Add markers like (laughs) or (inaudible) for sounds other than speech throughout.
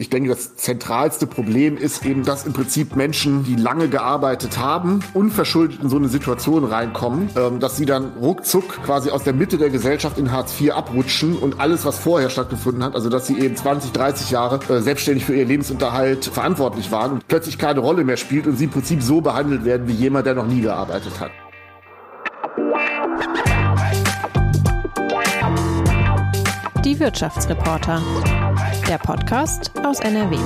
Ich denke, das zentralste Problem ist eben, dass im Prinzip Menschen, die lange gearbeitet haben, unverschuldet in so eine Situation reinkommen, ähm, dass sie dann ruckzuck quasi aus der Mitte der Gesellschaft in Hartz IV abrutschen und alles, was vorher stattgefunden hat, also dass sie eben 20, 30 Jahre äh, selbstständig für ihr Lebensunterhalt verantwortlich waren und plötzlich keine Rolle mehr spielt und sie im Prinzip so behandelt werden wie jemand, der noch nie gearbeitet hat. Die Wirtschaftsreporter. Der Podcast aus NRW.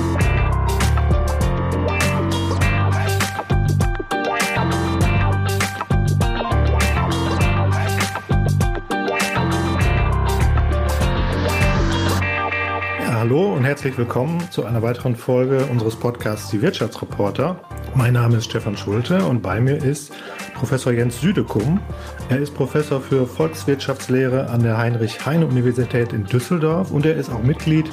hallo und herzlich willkommen zu einer weiteren Folge unseres Podcasts Die Wirtschaftsreporter. Mein Name ist Stefan Schulte und bei mir ist Professor Jens Südekum. Er ist Professor für Volkswirtschaftslehre an der Heinrich-Heine-Universität in Düsseldorf und er ist auch Mitglied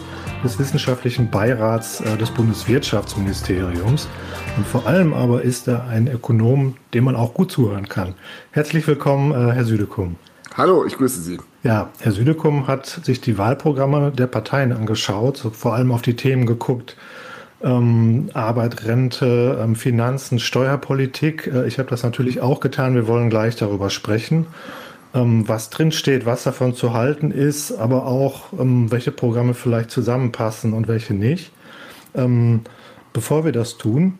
des wissenschaftlichen Beirats äh, des Bundeswirtschaftsministeriums. Und vor allem aber ist er ein Ökonom, dem man auch gut zuhören kann. Herzlich willkommen, äh, Herr Südekum. Hallo, ich grüße Sie. Ja, Herr Südekum hat sich die Wahlprogramme der Parteien angeschaut, vor allem auf die Themen geguckt, ähm, Arbeit, Rente, ähm, Finanzen, Steuerpolitik. Äh, ich habe das natürlich auch getan. Wir wollen gleich darüber sprechen, ähm, was drinsteht, was davon zu halten ist, aber auch, ähm, welche Programme vielleicht zusammenpassen und welche nicht. Bevor wir das tun,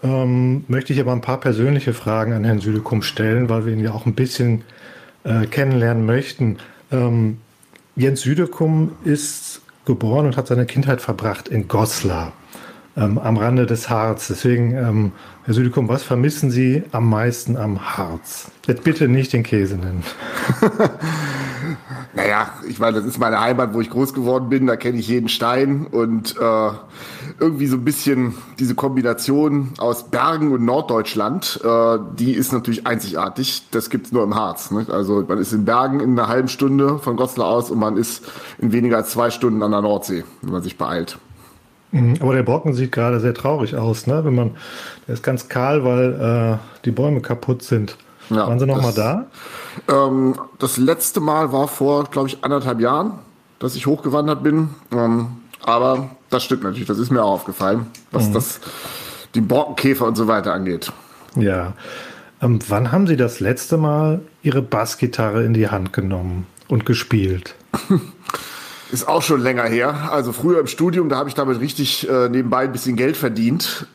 möchte ich aber ein paar persönliche Fragen an Herrn Südekum stellen, weil wir ihn ja auch ein bisschen äh, kennenlernen möchten. Jens Südekum ist geboren und hat seine Kindheit verbracht in Goslar ähm, am Rande des Harz. Deswegen, ähm, Herr Südikum, was vermissen Sie am meisten am Harz? Jetzt bitte nicht den Käse nennen. (laughs) naja, ich meine, das ist meine Heimat, wo ich groß geworden bin. Da kenne ich jeden Stein und äh, irgendwie so ein bisschen diese Kombination aus Bergen und Norddeutschland, äh, die ist natürlich einzigartig. Das gibt's nur im Harz. Ne? Also man ist in Bergen in einer halben Stunde von Goslar aus und man ist in weniger als zwei Stunden an der Nordsee, wenn man sich beeilt. Mhm, aber der Brocken sieht gerade sehr traurig aus, ne? Wenn man, der ist ganz kahl, weil äh, die Bäume kaputt sind. Ja, Waren Sie noch das, mal da? Ähm, das letzte Mal war vor, glaube ich, anderthalb Jahren, dass ich hochgewandert bin. Ähm, aber das stimmt natürlich, das ist mir auch aufgefallen, was mhm. das den Borkenkäfer und so weiter angeht. Ja. Ähm, wann haben Sie das letzte Mal Ihre Bassgitarre in die Hand genommen und gespielt? (laughs) Ist auch schon länger her. Also früher im Studium, da habe ich damit richtig äh, nebenbei ein bisschen Geld verdient.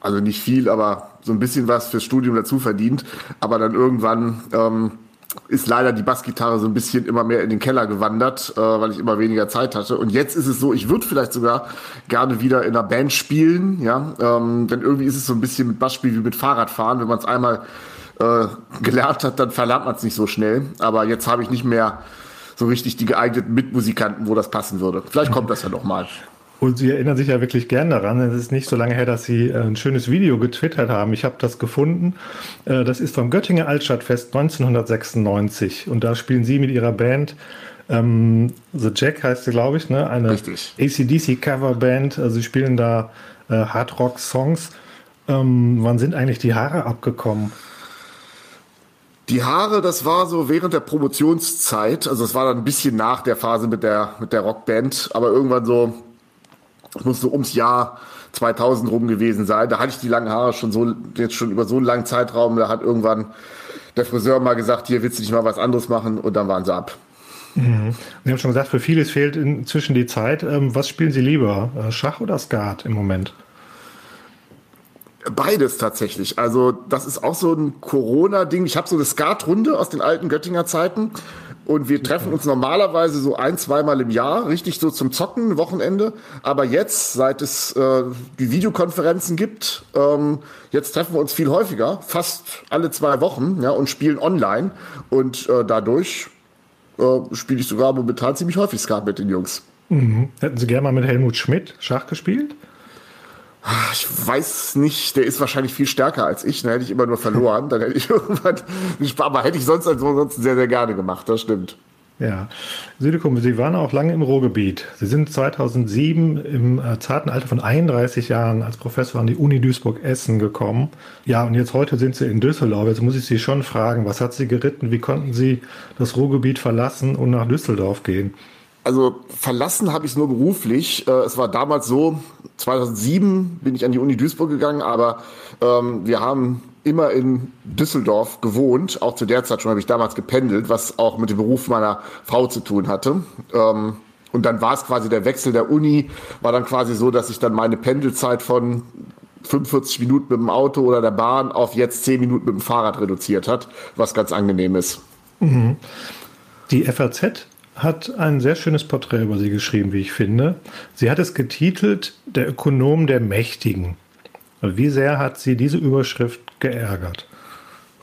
Also nicht viel, aber so ein bisschen was fürs Studium dazu verdient. Aber dann irgendwann ähm, ist leider die Bassgitarre so ein bisschen immer mehr in den Keller gewandert, äh, weil ich immer weniger Zeit hatte. Und jetzt ist es so, ich würde vielleicht sogar gerne wieder in einer Band spielen, ja. Ähm, denn irgendwie ist es so ein bisschen mit Bassspiel wie mit Fahrradfahren. Wenn man es einmal äh, gelernt hat, dann verlernt man es nicht so schnell. Aber jetzt habe ich nicht mehr so richtig die geeigneten Mitmusikanten, wo das passen würde. Vielleicht kommt das ja noch mal. Und Sie erinnern sich ja wirklich gern daran. Es ist nicht so lange her, dass Sie äh, ein schönes Video getwittert haben. Ich habe das gefunden. Äh, das ist vom Göttinger Altstadtfest 1996. Und da spielen Sie mit Ihrer Band ähm, The Jack heißt sie, glaube ich, ne? Eine ACDC Coverband. Also Sie spielen da äh, Hard Songs. Ähm, wann sind eigentlich die Haare abgekommen? Die Haare, das war so während der Promotionszeit, also es war dann ein bisschen nach der Phase mit der, mit der Rockband, aber irgendwann so, es muss so ums Jahr 2000 rum gewesen sein. Da hatte ich die langen Haare schon so, jetzt schon über so einen langen Zeitraum, da hat irgendwann der Friseur mal gesagt, hier willst du nicht mal was anderes machen und dann waren sie ab. Mhm. Sie haben schon gesagt, für vieles fehlt inzwischen die Zeit. Ähm, was spielen Sie lieber, äh, Schach oder Skat im Moment? Beides tatsächlich. Also das ist auch so ein Corona-Ding. Ich habe so eine Skatrunde aus den alten Göttinger Zeiten und wir treffen uns normalerweise so ein, zweimal im Jahr, richtig so zum Zocken, Wochenende. Aber jetzt, seit es äh, die Videokonferenzen gibt, ähm, jetzt treffen wir uns viel häufiger, fast alle zwei Wochen, ja, und spielen online. Und äh, dadurch äh, spiele ich sogar momentan ziemlich häufig Skat mit den Jungs. Mhm. Hätten Sie gerne mal mit Helmut Schmidt Schach gespielt? Ich weiß nicht, der ist wahrscheinlich viel stärker als ich. Dann hätte ich immer nur verloren. Dann hätte ich (laughs) irgendwann, aber hätte ich sonst ansonsten sehr, sehr gerne gemacht. Das stimmt. Ja, Südekum, Sie waren auch lange im Ruhrgebiet. Sie sind 2007 im äh, zarten Alter von 31 Jahren als Professor an die Uni Duisburg-Essen gekommen. Ja, und jetzt heute sind Sie in Düsseldorf. Jetzt muss ich Sie schon fragen, was hat Sie geritten? Wie konnten Sie das Ruhrgebiet verlassen und nach Düsseldorf gehen? Also verlassen habe ich es nur beruflich. Äh, es war damals so, 2007 bin ich an die Uni Duisburg gegangen, aber ähm, wir haben immer in Düsseldorf gewohnt. Auch zu der Zeit schon habe ich damals gependelt, was auch mit dem Beruf meiner Frau zu tun hatte. Ähm, und dann war es quasi der Wechsel der Uni, war dann quasi so, dass ich dann meine Pendelzeit von 45 Minuten mit dem Auto oder der Bahn auf jetzt 10 Minuten mit dem Fahrrad reduziert hat, was ganz angenehm ist. Mhm. Die FAZ hat ein sehr schönes Porträt über Sie geschrieben, wie ich finde. Sie hat es getitelt Der Ökonom der Mächtigen. Wie sehr hat Sie diese Überschrift geärgert?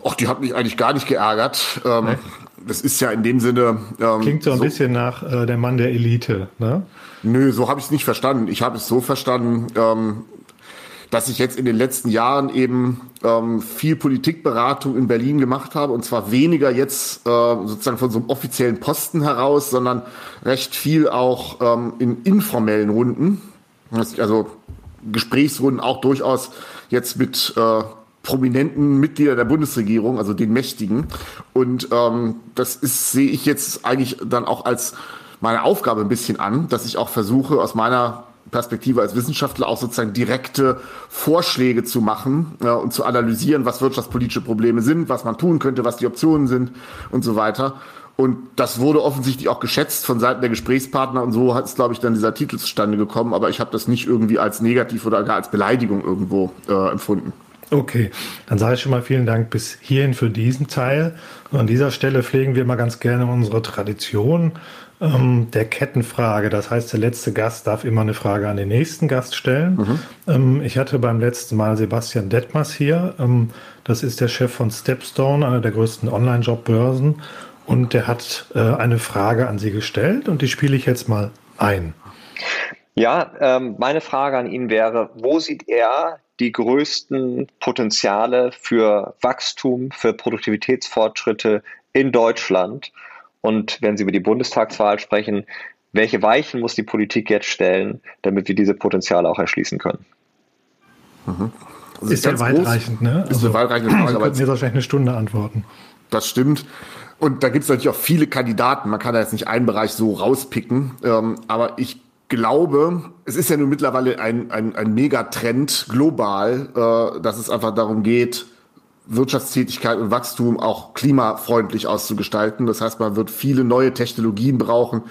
Ach, die hat mich eigentlich gar nicht geärgert. Ähm, das ist ja in dem Sinne. Ähm, Klingt so ein so, bisschen nach äh, der Mann der Elite, ne? Nö, so habe ich es nicht verstanden. Ich habe es so verstanden, ähm, dass ich jetzt in den letzten Jahren eben ähm, viel Politikberatung in Berlin gemacht habe und zwar weniger jetzt äh, sozusagen von so einem offiziellen Posten heraus, sondern recht viel auch ähm, in informellen Runden. Also Gesprächsrunden auch durchaus jetzt mit äh, prominenten Mitgliedern der Bundesregierung, also den Mächtigen. Und ähm, das ist, sehe ich jetzt eigentlich dann auch als meine Aufgabe ein bisschen an, dass ich auch versuche, aus meiner Perspektive als Wissenschaftler auch sozusagen direkte Vorschläge zu machen ja, und zu analysieren, was wirtschaftspolitische Probleme sind, was man tun könnte, was die Optionen sind und so weiter. Und das wurde offensichtlich auch geschätzt von Seiten der Gesprächspartner und so hat es, glaube ich, dann dieser Titel zustande gekommen. Aber ich habe das nicht irgendwie als negativ oder gar als Beleidigung irgendwo äh, empfunden. Okay, dann sage ich schon mal vielen Dank bis hierhin für diesen Teil. Und an dieser Stelle pflegen wir mal ganz gerne unsere Tradition ähm, der Kettenfrage. Das heißt, der letzte Gast darf immer eine Frage an den nächsten Gast stellen. Mhm. Ähm, ich hatte beim letzten Mal Sebastian Detmers hier. Ähm, das ist der Chef von Stepstone, einer der größten Online-Jobbörsen. Und der hat äh, eine Frage an Sie gestellt und die spiele ich jetzt mal ein. Ja, ähm, meine Frage an ihn wäre, wo sieht er die größten Potenziale für Wachstum, für Produktivitätsfortschritte in Deutschland? Und wenn Sie über die Bundestagswahl sprechen, welche Weichen muss die Politik jetzt stellen, damit wir diese Potenziale auch erschließen können? Mhm. Also ist ja weitreichend, groß, ne? Ist also, eine weitreichende (clears throat) Frage. Sie könnten jetzt wahrscheinlich eine Stunde antworten. Das stimmt. Und da gibt es natürlich auch viele Kandidaten. Man kann da jetzt nicht einen Bereich so rauspicken. Ähm, aber ich glaube, es ist ja nun mittlerweile ein, ein, ein Megatrend global, äh, dass es einfach darum geht, Wirtschaftstätigkeit und Wachstum auch klimafreundlich auszugestalten. Das heißt, man wird viele neue Technologien brauchen,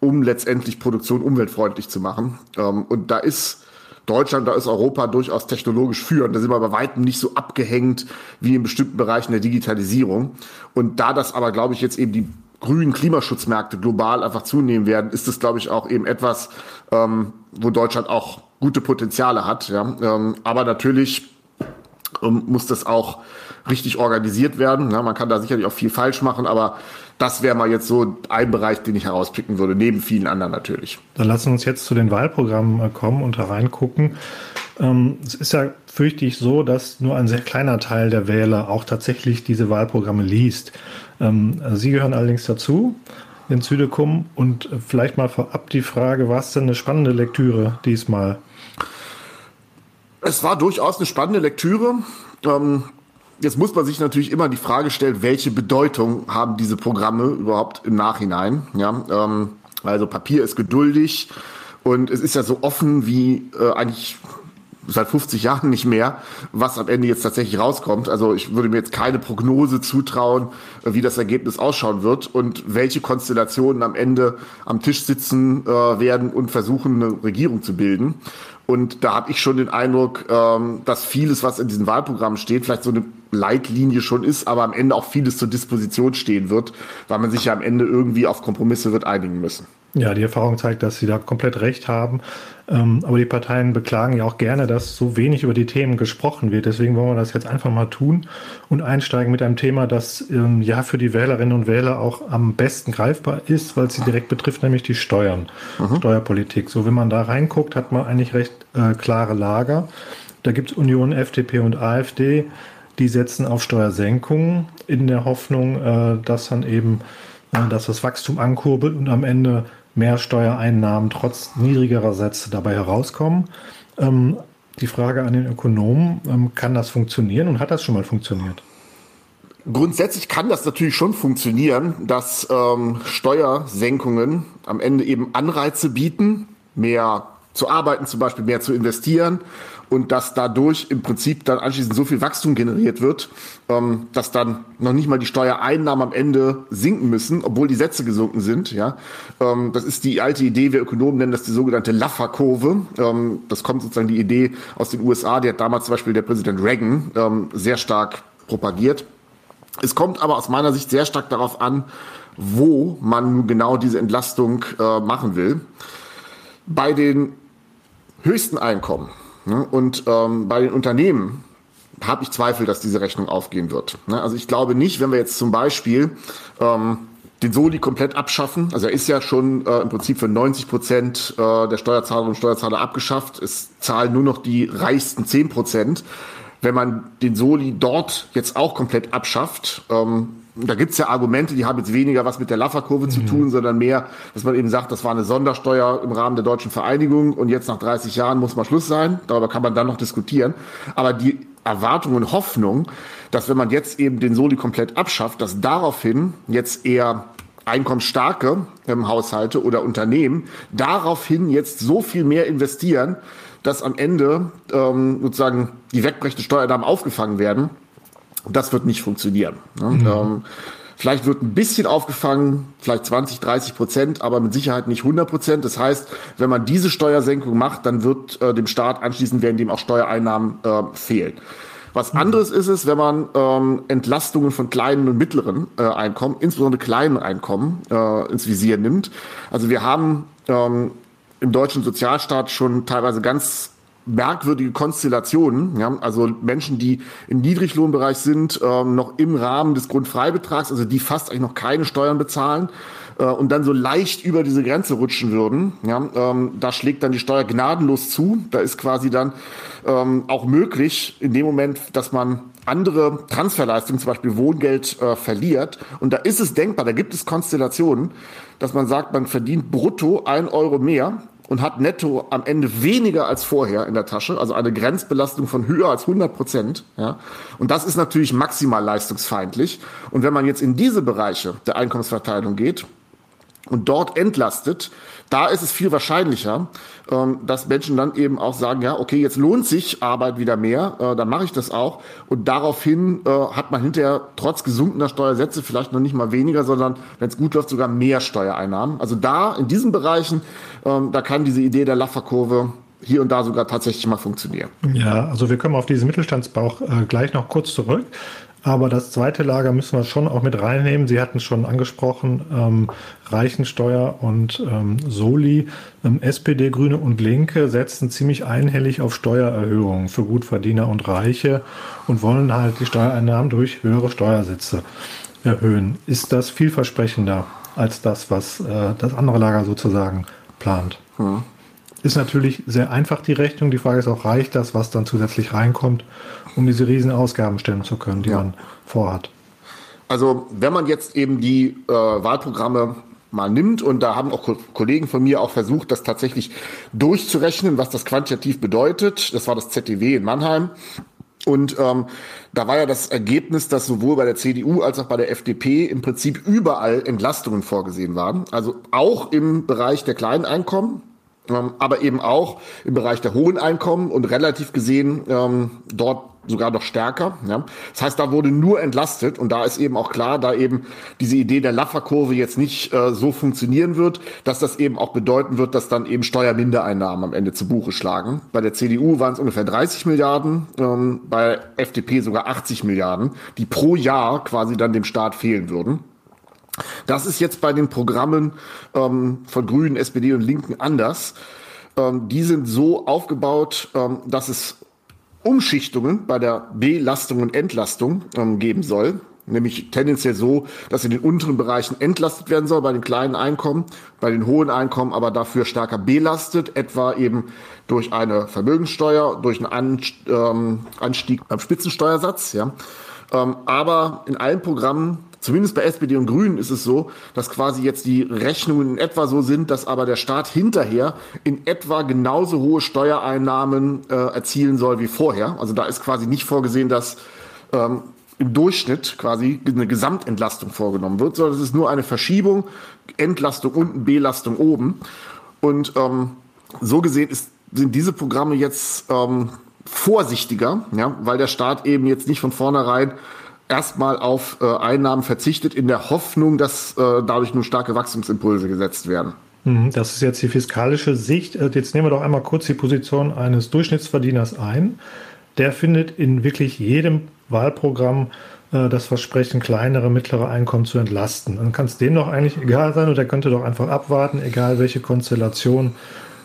um letztendlich Produktion umweltfreundlich zu machen. Ähm, und da ist Deutschland, da ist Europa durchaus technologisch führend. Da sind wir bei weitem nicht so abgehängt wie in bestimmten Bereichen der Digitalisierung. Und da das aber, glaube ich, jetzt eben die grünen Klimaschutzmärkte global einfach zunehmen werden, ist es, glaube ich, auch eben etwas, ähm, wo Deutschland auch gute Potenziale hat. Ähm, aber natürlich muss das auch richtig organisiert werden. Ja, man kann da sicherlich auch viel falsch machen, aber das wäre mal jetzt so ein Bereich, den ich herauspicken würde, neben vielen anderen natürlich. Dann lassen wir uns jetzt zu den Wahlprogrammen äh, kommen und da reingucken. Ähm, es ist ja, fürchte ich, so, dass nur ein sehr kleiner Teil der Wähler auch tatsächlich diese Wahlprogramme liest. Ähm, Sie gehören allerdings dazu in Südekum und äh, vielleicht mal vorab die Frage, war es denn eine spannende Lektüre diesmal? Es war durchaus eine spannende Lektüre. Ähm, jetzt muss man sich natürlich immer die Frage stellen, welche Bedeutung haben diese Programme überhaupt im Nachhinein? Ja, ähm, also Papier ist geduldig und es ist ja so offen wie äh, eigentlich seit 50 Jahren nicht mehr, was am Ende jetzt tatsächlich rauskommt. Also ich würde mir jetzt keine Prognose zutrauen, äh, wie das Ergebnis ausschauen wird und welche Konstellationen am Ende am Tisch sitzen äh, werden und versuchen, eine Regierung zu bilden. Und da habe ich schon den Eindruck, ähm, dass vieles, was in diesem Wahlprogramm steht, vielleicht so eine Leitlinie schon ist, aber am Ende auch vieles zur Disposition stehen wird, weil man sich ja am Ende irgendwie auf Kompromisse wird einigen müssen. Ja, die Erfahrung zeigt, dass Sie da komplett recht haben. Ähm, aber die Parteien beklagen ja auch gerne, dass so wenig über die Themen gesprochen wird. Deswegen wollen wir das jetzt einfach mal tun und einsteigen mit einem Thema, das ähm, ja für die Wählerinnen und Wähler auch am besten greifbar ist, weil es sie direkt betrifft, nämlich die Steuern, mhm. Steuerpolitik. So, wenn man da reinguckt, hat man eigentlich recht äh, klare Lager. Da gibt es Union, FDP und AfD, die setzen auf Steuersenkungen in der Hoffnung, äh, dass dann eben äh, dass das Wachstum ankurbelt und am Ende mehr Steuereinnahmen trotz niedrigerer Sätze dabei herauskommen. Ähm, die Frage an den Ökonomen, ähm, kann das funktionieren und hat das schon mal funktioniert? Grundsätzlich kann das natürlich schon funktionieren, dass ähm, Steuersenkungen am Ende eben Anreize bieten, mehr zu arbeiten, zum Beispiel mehr zu investieren und dass dadurch im Prinzip dann anschließend so viel Wachstum generiert wird, ähm, dass dann noch nicht mal die Steuereinnahmen am Ende sinken müssen, obwohl die Sätze gesunken sind. Ja, ähm, das ist die alte Idee. Wir Ökonomen nennen das die sogenannte Laffer-Kurve. Ähm, das kommt sozusagen die Idee aus den USA. Die hat damals zum Beispiel der Präsident Reagan ähm, sehr stark propagiert. Es kommt aber aus meiner Sicht sehr stark darauf an, wo man nun genau diese Entlastung äh, machen will. Bei den höchsten Einkommen und ähm, bei den Unternehmen habe ich Zweifel, dass diese Rechnung aufgehen wird. Ne? Also ich glaube nicht, wenn wir jetzt zum Beispiel ähm, den Soli komplett abschaffen, also er ist ja schon äh, im Prinzip für 90 Prozent äh, der Steuerzahlerinnen und Steuerzahler abgeschafft, es zahlen nur noch die reichsten 10 Prozent. Wenn man den Soli dort jetzt auch komplett abschafft, ähm, da gibt's ja Argumente, die haben jetzt weniger was mit der Laffer-Kurve mhm. zu tun, sondern mehr, dass man eben sagt, das war eine Sondersteuer im Rahmen der deutschen Vereinigung und jetzt nach 30 Jahren muss mal Schluss sein. Darüber kann man dann noch diskutieren. Aber die Erwartung und Hoffnung, dass wenn man jetzt eben den Soli komplett abschafft, dass daraufhin jetzt eher einkommensstarke ähm, Haushalte oder Unternehmen daraufhin jetzt so viel mehr investieren, dass am Ende ähm, sozusagen die wegbrechte Steuereinnahmen aufgefangen werden. Das wird nicht funktionieren. Ne? Mhm. Ähm, vielleicht wird ein bisschen aufgefangen, vielleicht 20, 30 Prozent, aber mit Sicherheit nicht 100 Prozent. Das heißt, wenn man diese Steuersenkung macht, dann wird äh, dem Staat anschließend werden dem auch Steuereinnahmen äh, fehlen. Was anderes ist es, wenn man ähm, Entlastungen von kleinen und mittleren äh, Einkommen, insbesondere kleinen Einkommen, äh, ins Visier nimmt. Also wir haben ähm, im deutschen Sozialstaat schon teilweise ganz merkwürdige Konstellationen, ja, also Menschen, die im Niedriglohnbereich sind, ähm, noch im Rahmen des Grundfreibetrags, also die fast eigentlich noch keine Steuern bezahlen äh, und dann so leicht über diese Grenze rutschen würden. Ja, ähm, da schlägt dann die Steuer gnadenlos zu. Da ist quasi dann ähm, auch möglich, in dem Moment, dass man andere Transferleistungen, zum Beispiel Wohngeld, äh, verliert. Und da ist es denkbar, da gibt es Konstellationen, dass man sagt, man verdient brutto ein Euro mehr und hat netto am Ende weniger als vorher in der Tasche, also eine Grenzbelastung von höher als 100 Prozent. Ja? Und das ist natürlich maximal leistungsfeindlich. Und wenn man jetzt in diese Bereiche der Einkommensverteilung geht und dort entlastet, da ist es viel wahrscheinlicher, ähm, dass Menschen dann eben auch sagen, ja, okay, jetzt lohnt sich Arbeit wieder mehr, äh, dann mache ich das auch. Und daraufhin äh, hat man hinterher trotz gesunkener Steuersätze vielleicht noch nicht mal weniger, sondern wenn es gut läuft, sogar mehr Steuereinnahmen. Also da, in diesen Bereichen, ähm, da kann diese Idee der Lafferkurve hier und da sogar tatsächlich mal funktionieren. Ja, also wir kommen auf diesen Mittelstandsbauch äh, gleich noch kurz zurück. Aber das zweite Lager müssen wir schon auch mit reinnehmen. Sie hatten es schon angesprochen, ähm, Reichensteuer und ähm, Soli. Ähm, SPD, Grüne und Linke setzen ziemlich einhellig auf Steuererhöhungen für Gutverdiener und Reiche und wollen halt die Steuereinnahmen durch höhere Steuersätze erhöhen. Ist das vielversprechender als das, was äh, das andere Lager sozusagen plant? Hm. Ist natürlich sehr einfach die Rechnung. Die Frage ist auch, reicht das, was dann zusätzlich reinkommt, um diese riesen Ausgaben stemmen zu können, die ja. man vorhat? Also wenn man jetzt eben die äh, Wahlprogramme mal nimmt und da haben auch Kollegen von mir auch versucht, das tatsächlich durchzurechnen, was das quantitativ bedeutet. Das war das ZDW in Mannheim. Und ähm, da war ja das Ergebnis, dass sowohl bei der CDU als auch bei der FDP im Prinzip überall Entlastungen vorgesehen waren. Also auch im Bereich der kleinen Einkommen, ähm, aber eben auch im Bereich der hohen Einkommen und relativ gesehen ähm, dort sogar noch stärker. Ja. Das heißt, da wurde nur entlastet und da ist eben auch klar, da eben diese Idee der Lafferkurve jetzt nicht äh, so funktionieren wird, dass das eben auch bedeuten wird, dass dann eben Steuermindereinnahmen am Ende zu Buche schlagen. Bei der CDU waren es ungefähr 30 Milliarden, ähm, bei FDP sogar 80 Milliarden, die pro Jahr quasi dann dem Staat fehlen würden. Das ist jetzt bei den Programmen ähm, von Grünen, SPD und Linken anders. Ähm, die sind so aufgebaut, ähm, dass es Umschichtungen bei der Belastung und Entlastung ähm, geben soll. Nämlich tendenziell so, dass in den unteren Bereichen entlastet werden soll bei den kleinen Einkommen, bei den hohen Einkommen aber dafür stärker belastet, etwa eben durch eine Vermögenssteuer, durch einen ähm, Anstieg beim Spitzensteuersatz. Ja. Ähm, aber in allen Programmen Zumindest bei SPD und Grünen ist es so, dass quasi jetzt die Rechnungen in etwa so sind, dass aber der Staat hinterher in etwa genauso hohe Steuereinnahmen äh, erzielen soll wie vorher. Also da ist quasi nicht vorgesehen, dass ähm, im Durchschnitt quasi eine Gesamtentlastung vorgenommen wird, sondern es ist nur eine Verschiebung, Entlastung unten, Belastung oben. Und ähm, so gesehen ist, sind diese Programme jetzt ähm, vorsichtiger, ja, weil der Staat eben jetzt nicht von vornherein erstmal auf äh, Einnahmen verzichtet, in der Hoffnung, dass äh, dadurch nur starke Wachstumsimpulse gesetzt werden. Mhm, das ist jetzt die fiskalische Sicht. Äh, jetzt nehmen wir doch einmal kurz die Position eines Durchschnittsverdieners ein. Der findet in wirklich jedem Wahlprogramm äh, das Versprechen, kleinere, mittlere Einkommen zu entlasten. Dann kann es dem doch eigentlich egal sein und er könnte doch einfach abwarten, egal welche Konstellation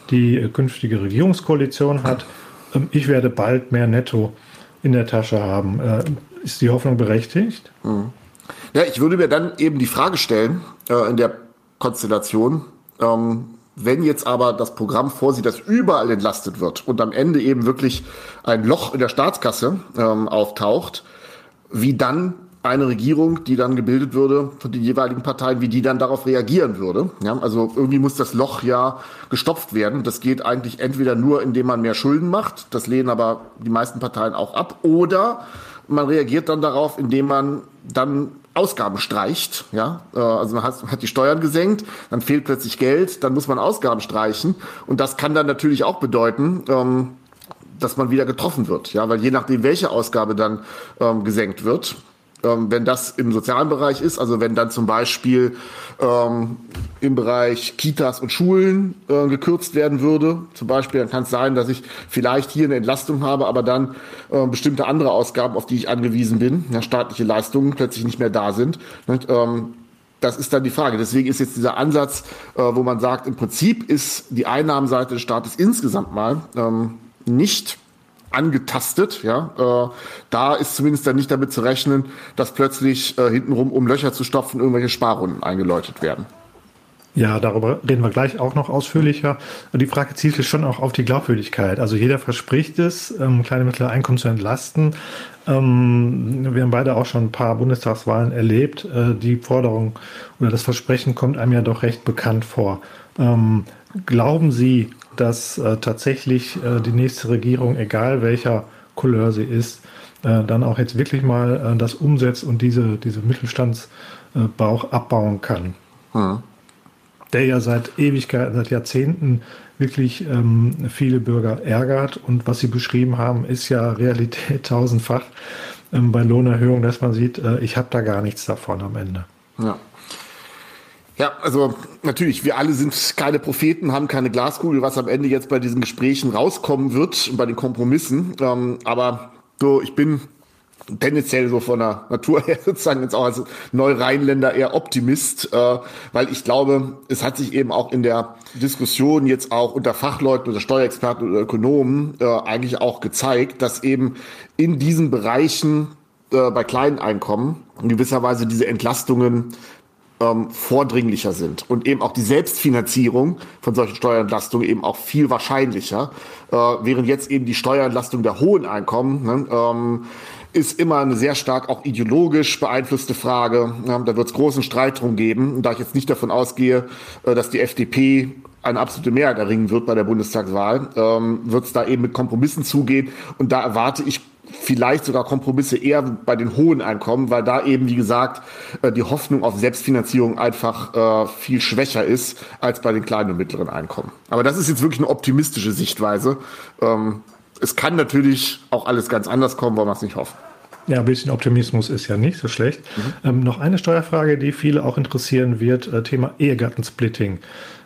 die äh, künftige Regierungskoalition hat. Ähm, ich werde bald mehr Netto in der Tasche haben. Ist die Hoffnung berechtigt? Mhm. Ja, ich würde mir dann eben die Frage stellen, äh, in der Konstellation, ähm, wenn jetzt aber das Programm vorsieht, dass überall entlastet wird und am Ende eben wirklich ein Loch in der Staatskasse ähm, auftaucht, wie dann eine Regierung, die dann gebildet würde von den jeweiligen Parteien, wie die dann darauf reagieren würde. Ja, also irgendwie muss das Loch ja gestopft werden. Das geht eigentlich entweder nur, indem man mehr Schulden macht, das lehnen aber die meisten Parteien auch ab, oder man reagiert dann darauf, indem man dann Ausgaben streicht, ja, äh, also man hat, hat die Steuern gesenkt, dann fehlt plötzlich Geld, dann muss man Ausgaben streichen und das kann dann natürlich auch bedeuten, ähm, dass man wieder getroffen wird, ja, weil je nachdem, welche Ausgabe dann ähm, gesenkt wird, ähm, wenn das im sozialen Bereich ist, also wenn dann zum Beispiel ähm, im Bereich Kitas und Schulen äh, gekürzt werden würde, zum Beispiel, dann kann es sein, dass ich vielleicht hier eine Entlastung habe, aber dann äh, bestimmte andere Ausgaben, auf die ich angewiesen bin, ja, staatliche Leistungen plötzlich nicht mehr da sind. Nicht? Ähm, das ist dann die Frage. Deswegen ist jetzt dieser Ansatz, äh, wo man sagt, im Prinzip ist die Einnahmenseite des Staates insgesamt mal ähm, nicht angetastet. Ja, äh, da ist zumindest dann nicht damit zu rechnen, dass plötzlich äh, hintenrum, um Löcher zu stopfen, irgendwelche Sparrunden eingeläutet werden. Ja, darüber reden wir gleich auch noch ausführlicher. Die Frage zielt sich schon auch auf die Glaubwürdigkeit. Also jeder verspricht es, ähm, kleine mittlere Einkommen zu entlasten. Ähm, wir haben beide auch schon ein paar Bundestagswahlen erlebt. Äh, die Forderung oder das Versprechen kommt einem ja doch recht bekannt vor. Ähm, glauben Sie, dass äh, tatsächlich äh, die nächste Regierung, egal welcher Couleur sie ist, äh, dann auch jetzt wirklich mal äh, das umsetzt und diese, diese Mittelstandsbauch abbauen kann. Hm. Der ja seit Ewigkeiten, seit Jahrzehnten wirklich ähm, viele Bürger ärgert. Und was Sie beschrieben haben, ist ja Realität (laughs) tausendfach ähm, bei Lohnerhöhung, dass man sieht, äh, ich habe da gar nichts davon am Ende. Ja. Ja, also natürlich, wir alle sind keine Propheten, haben keine Glaskugel, was am Ende jetzt bei diesen Gesprächen rauskommen wird und bei den Kompromissen. Ähm, aber so, ich bin tendenziell so von der Natur (laughs) her sozusagen jetzt auch als Neurheinländer eher Optimist, äh, weil ich glaube, es hat sich eben auch in der Diskussion jetzt auch unter Fachleuten oder Steuerexperten oder Ökonomen äh, eigentlich auch gezeigt, dass eben in diesen Bereichen äh, bei kleinen Einkommen in gewisser Weise diese Entlastungen ähm, vordringlicher sind und eben auch die Selbstfinanzierung von solchen Steuerentlastungen eben auch viel wahrscheinlicher, äh, während jetzt eben die Steuerentlastung der hohen Einkommen ne, ähm, ist immer eine sehr stark auch ideologisch beeinflusste Frage. Ja, da wird es großen Streit drum geben. Und da ich jetzt nicht davon ausgehe, äh, dass die FDP eine absolute Mehrheit erringen wird bei der Bundestagswahl, ähm, wird es da eben mit Kompromissen zugehen. Und da erwarte ich vielleicht sogar Kompromisse eher bei den hohen Einkommen, weil da eben, wie gesagt, äh, die Hoffnung auf Selbstfinanzierung einfach äh, viel schwächer ist als bei den kleinen und mittleren Einkommen. Aber das ist jetzt wirklich eine optimistische Sichtweise. Ähm, es kann natürlich auch alles ganz anders kommen, wollen wir es nicht hoffen. Ja, ein bisschen Optimismus ist ja nicht so schlecht. Mhm. Ähm, noch eine Steuerfrage, die viele auch interessieren wird, äh, Thema Ehegattensplitting.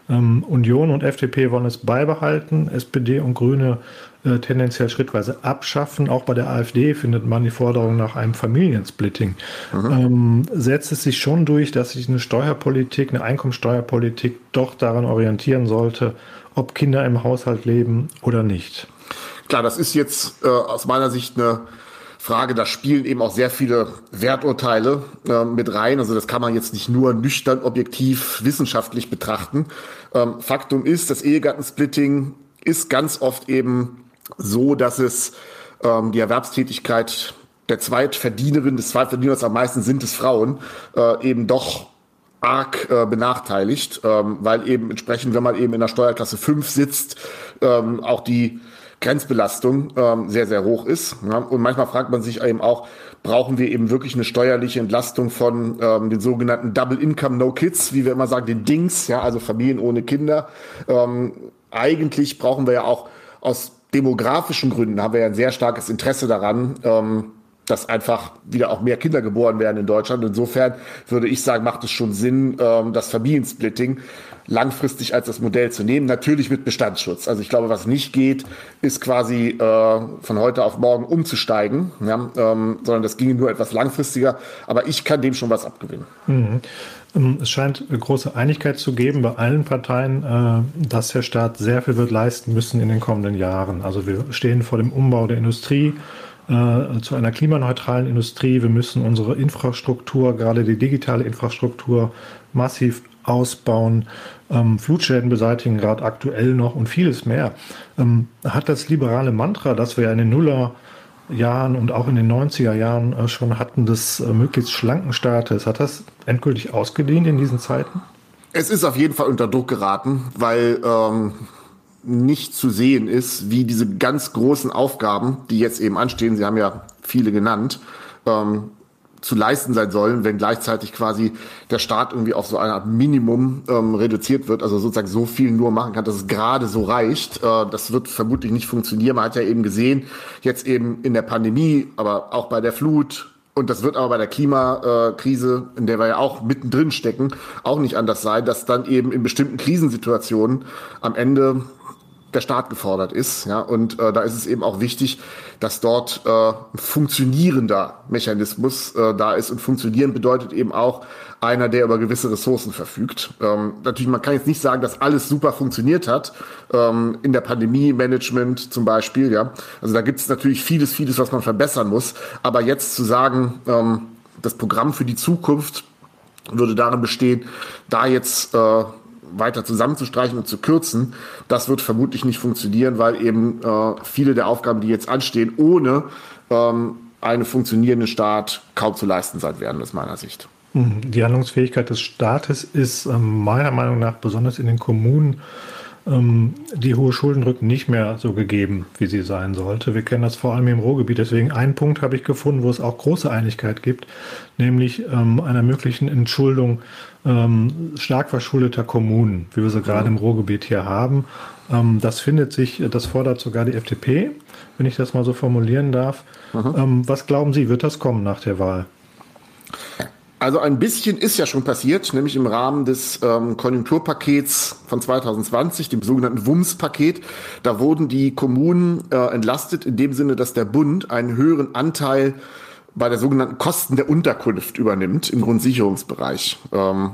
Ähm, Union und FDP wollen es beibehalten, SPD und Grüne äh, tendenziell schrittweise abschaffen. Auch bei der AfD findet man die Forderung nach einem Familiensplitting. Mhm. Ähm, setzt es sich schon durch, dass sich eine Steuerpolitik, eine Einkommensteuerpolitik doch daran orientieren sollte, ob Kinder im Haushalt leben oder nicht. Klar, das ist jetzt äh, aus meiner Sicht eine Frage, da spielen eben auch sehr viele Werturteile äh, mit rein. Also das kann man jetzt nicht nur nüchtern, objektiv, wissenschaftlich betrachten. Ähm, Faktum ist, das Ehegattensplitting ist ganz oft eben so, dass es ähm, die Erwerbstätigkeit der Zweitverdienerin, des Zweitverdieners am meisten sind es Frauen, äh, eben doch arg äh, benachteiligt, ähm, weil eben entsprechend, wenn man eben in der Steuerklasse 5 sitzt, ähm, auch die Grenzbelastung ähm, sehr, sehr hoch ist. Ja? Und manchmal fragt man sich eben auch, brauchen wir eben wirklich eine steuerliche Entlastung von ähm, den sogenannten Double Income No Kids, wie wir immer sagen, den Dings, ja, also Familien ohne Kinder. Ähm, eigentlich brauchen wir ja auch aus demografischen Gründen haben wir ja ein sehr starkes Interesse daran, ähm, dass einfach wieder auch mehr Kinder geboren werden in Deutschland. Insofern würde ich sagen, macht es schon Sinn, ähm, das Familiensplitting langfristig als das Modell zu nehmen. Natürlich mit Bestandsschutz. Also ich glaube, was nicht geht, ist quasi äh, von heute auf morgen umzusteigen, ja, ähm, sondern das ginge nur etwas langfristiger. Aber ich kann dem schon was abgewinnen. Mhm. Ähm, es scheint große Einigkeit zu geben bei allen Parteien, äh, dass der Staat sehr viel wird leisten müssen in den kommenden Jahren. Also wir stehen vor dem Umbau der Industrie äh, zu einer klimaneutralen Industrie. Wir müssen unsere Infrastruktur, gerade die digitale Infrastruktur, massiv ausbauen, ähm, Flutschäden beseitigen, gerade aktuell noch und vieles mehr. Ähm, hat das liberale Mantra, das wir in den Nuller Jahren und auch in den 90er Jahren äh, schon hatten, des äh, möglichst schlanken Staates, hat das endgültig ausgedient in diesen Zeiten? Es ist auf jeden Fall unter Druck geraten, weil ähm, nicht zu sehen ist, wie diese ganz großen Aufgaben, die jetzt eben anstehen, Sie haben ja viele genannt, ähm, zu leisten sein sollen, wenn gleichzeitig quasi der Staat irgendwie auf so eine Art Minimum ähm, reduziert wird, also sozusagen so viel nur machen kann, dass es gerade so reicht. Äh, das wird vermutlich nicht funktionieren. Man hat ja eben gesehen, jetzt eben in der Pandemie, aber auch bei der Flut, und das wird aber bei der Klimakrise, in der wir ja auch mittendrin stecken, auch nicht anders sein, dass dann eben in bestimmten Krisensituationen am Ende der Staat gefordert ist. Ja, und äh, da ist es eben auch wichtig, dass dort äh, ein funktionierender Mechanismus äh, da ist. Und funktionieren bedeutet eben auch einer, der über gewisse Ressourcen verfügt. Ähm, natürlich, man kann jetzt nicht sagen, dass alles super funktioniert hat. Ähm, in der Pandemie-Management zum Beispiel, ja. Also da gibt es natürlich vieles, vieles, was man verbessern muss. Aber jetzt zu sagen, ähm, das Programm für die Zukunft würde darin bestehen, da jetzt äh, weiter zusammenzustreichen und zu kürzen, das wird vermutlich nicht funktionieren, weil eben äh, viele der Aufgaben, die jetzt anstehen, ohne ähm, einen funktionierenden Staat kaum zu leisten sein werden, aus meiner Sicht. Mhm. Die Handlungsfähigkeit des Staates ist äh, meiner Meinung nach besonders in den Kommunen ähm, die hohe Schuldenrücken nicht mehr so gegeben, wie sie sein sollte. Wir kennen das vor allem im Ruhrgebiet. Deswegen einen Punkt habe ich gefunden, wo es auch große Einigkeit gibt, nämlich ähm, einer möglichen Entschuldung ähm, stark verschuldeter Kommunen, wie wir sie gerade im Ruhrgebiet hier haben. Ähm, das findet sich, das fordert sogar die FDP, wenn ich das mal so formulieren darf. Ähm, was glauben Sie, wird das kommen nach der Wahl? Also ein bisschen ist ja schon passiert, nämlich im Rahmen des ähm, Konjunkturpakets von 2020, dem sogenannten WUMS-Paket. Da wurden die Kommunen äh, entlastet in dem Sinne, dass der Bund einen höheren Anteil bei der sogenannten Kosten der Unterkunft übernimmt im Grundsicherungsbereich. Ähm,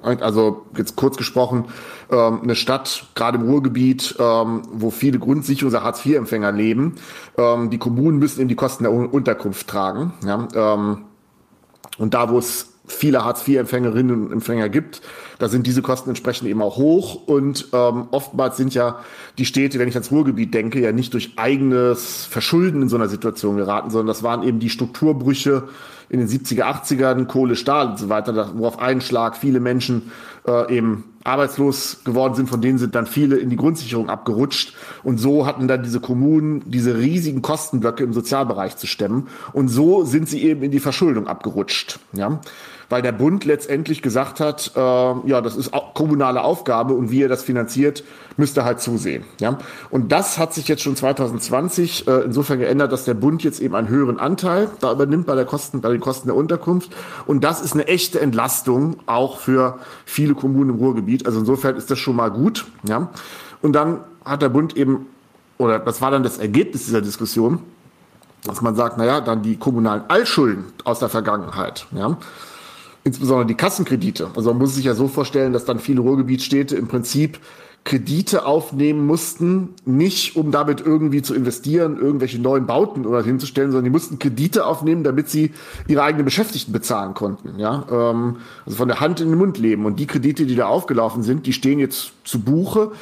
also jetzt kurz gesprochen, ähm, eine Stadt, gerade im Ruhrgebiet, ähm, wo viele Grundsicherungs- Hartz-IV-Empfänger leben, ähm, die Kommunen müssen eben die Kosten der Unterkunft tragen. Und da, wo es viele Hartz-IV-Empfängerinnen und Empfänger gibt, da sind diese Kosten entsprechend eben auch hoch. Und ähm, oftmals sind ja die Städte, wenn ich ans Ruhrgebiet denke, ja nicht durch eigenes Verschulden in so einer Situation geraten, sondern das waren eben die Strukturbrüche in den 70er, 80ern, Kohle, Stahl und so weiter, wo auf einen Schlag viele Menschen äh, eben arbeitslos geworden sind, von denen sind dann viele in die Grundsicherung abgerutscht. Und so hatten dann diese Kommunen diese riesigen Kostenblöcke im Sozialbereich zu stemmen. Und so sind sie eben in die Verschuldung abgerutscht. Ja? Weil der Bund letztendlich gesagt hat, äh, ja, das ist kommunale Aufgabe und wie er das finanziert, müsst ihr halt zusehen. Ja? Und das hat sich jetzt schon 2020 äh, insofern geändert, dass der Bund jetzt eben einen höheren Anteil da übernimmt bei der Kosten, bei den Kosten der Unterkunft. Und das ist eine echte Entlastung auch für viele Kommunen im Ruhrgebiet. Gebiet. Also insofern ist das schon mal gut. Ja. Und dann hat der Bund eben, oder das war dann das Ergebnis dieser Diskussion, dass man sagt, naja, dann die kommunalen Altschulden aus der Vergangenheit, ja, insbesondere die Kassenkredite. Also man muss sich ja so vorstellen, dass dann viele Ruhrgebietsstädte im Prinzip Kredite aufnehmen mussten, nicht um damit irgendwie zu investieren, irgendwelche neuen Bauten oder hinzustellen, sondern die mussten Kredite aufnehmen, damit sie ihre eigenen Beschäftigten bezahlen konnten. Ja, ähm, also von der Hand in den Mund leben. Und die Kredite, die da aufgelaufen sind, die stehen jetzt zu Buche.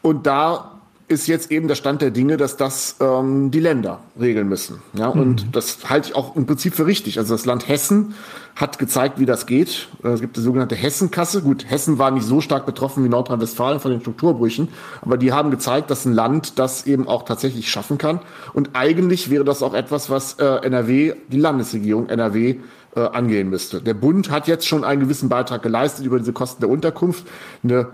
Und da ist jetzt eben der Stand der Dinge, dass das ähm, die Länder regeln müssen. Ja, und mhm. das halte ich auch im Prinzip für richtig. Also das Land Hessen hat gezeigt, wie das geht. Äh, es gibt die sogenannte Hessenkasse. Gut, Hessen war nicht so stark betroffen wie Nordrhein-Westfalen von den Strukturbrüchen, aber die haben gezeigt, dass ein Land das eben auch tatsächlich schaffen kann. Und eigentlich wäre das auch etwas, was äh, NRW, die Landesregierung NRW, äh, angehen müsste. Der Bund hat jetzt schon einen gewissen Beitrag geleistet über diese Kosten der Unterkunft. Eine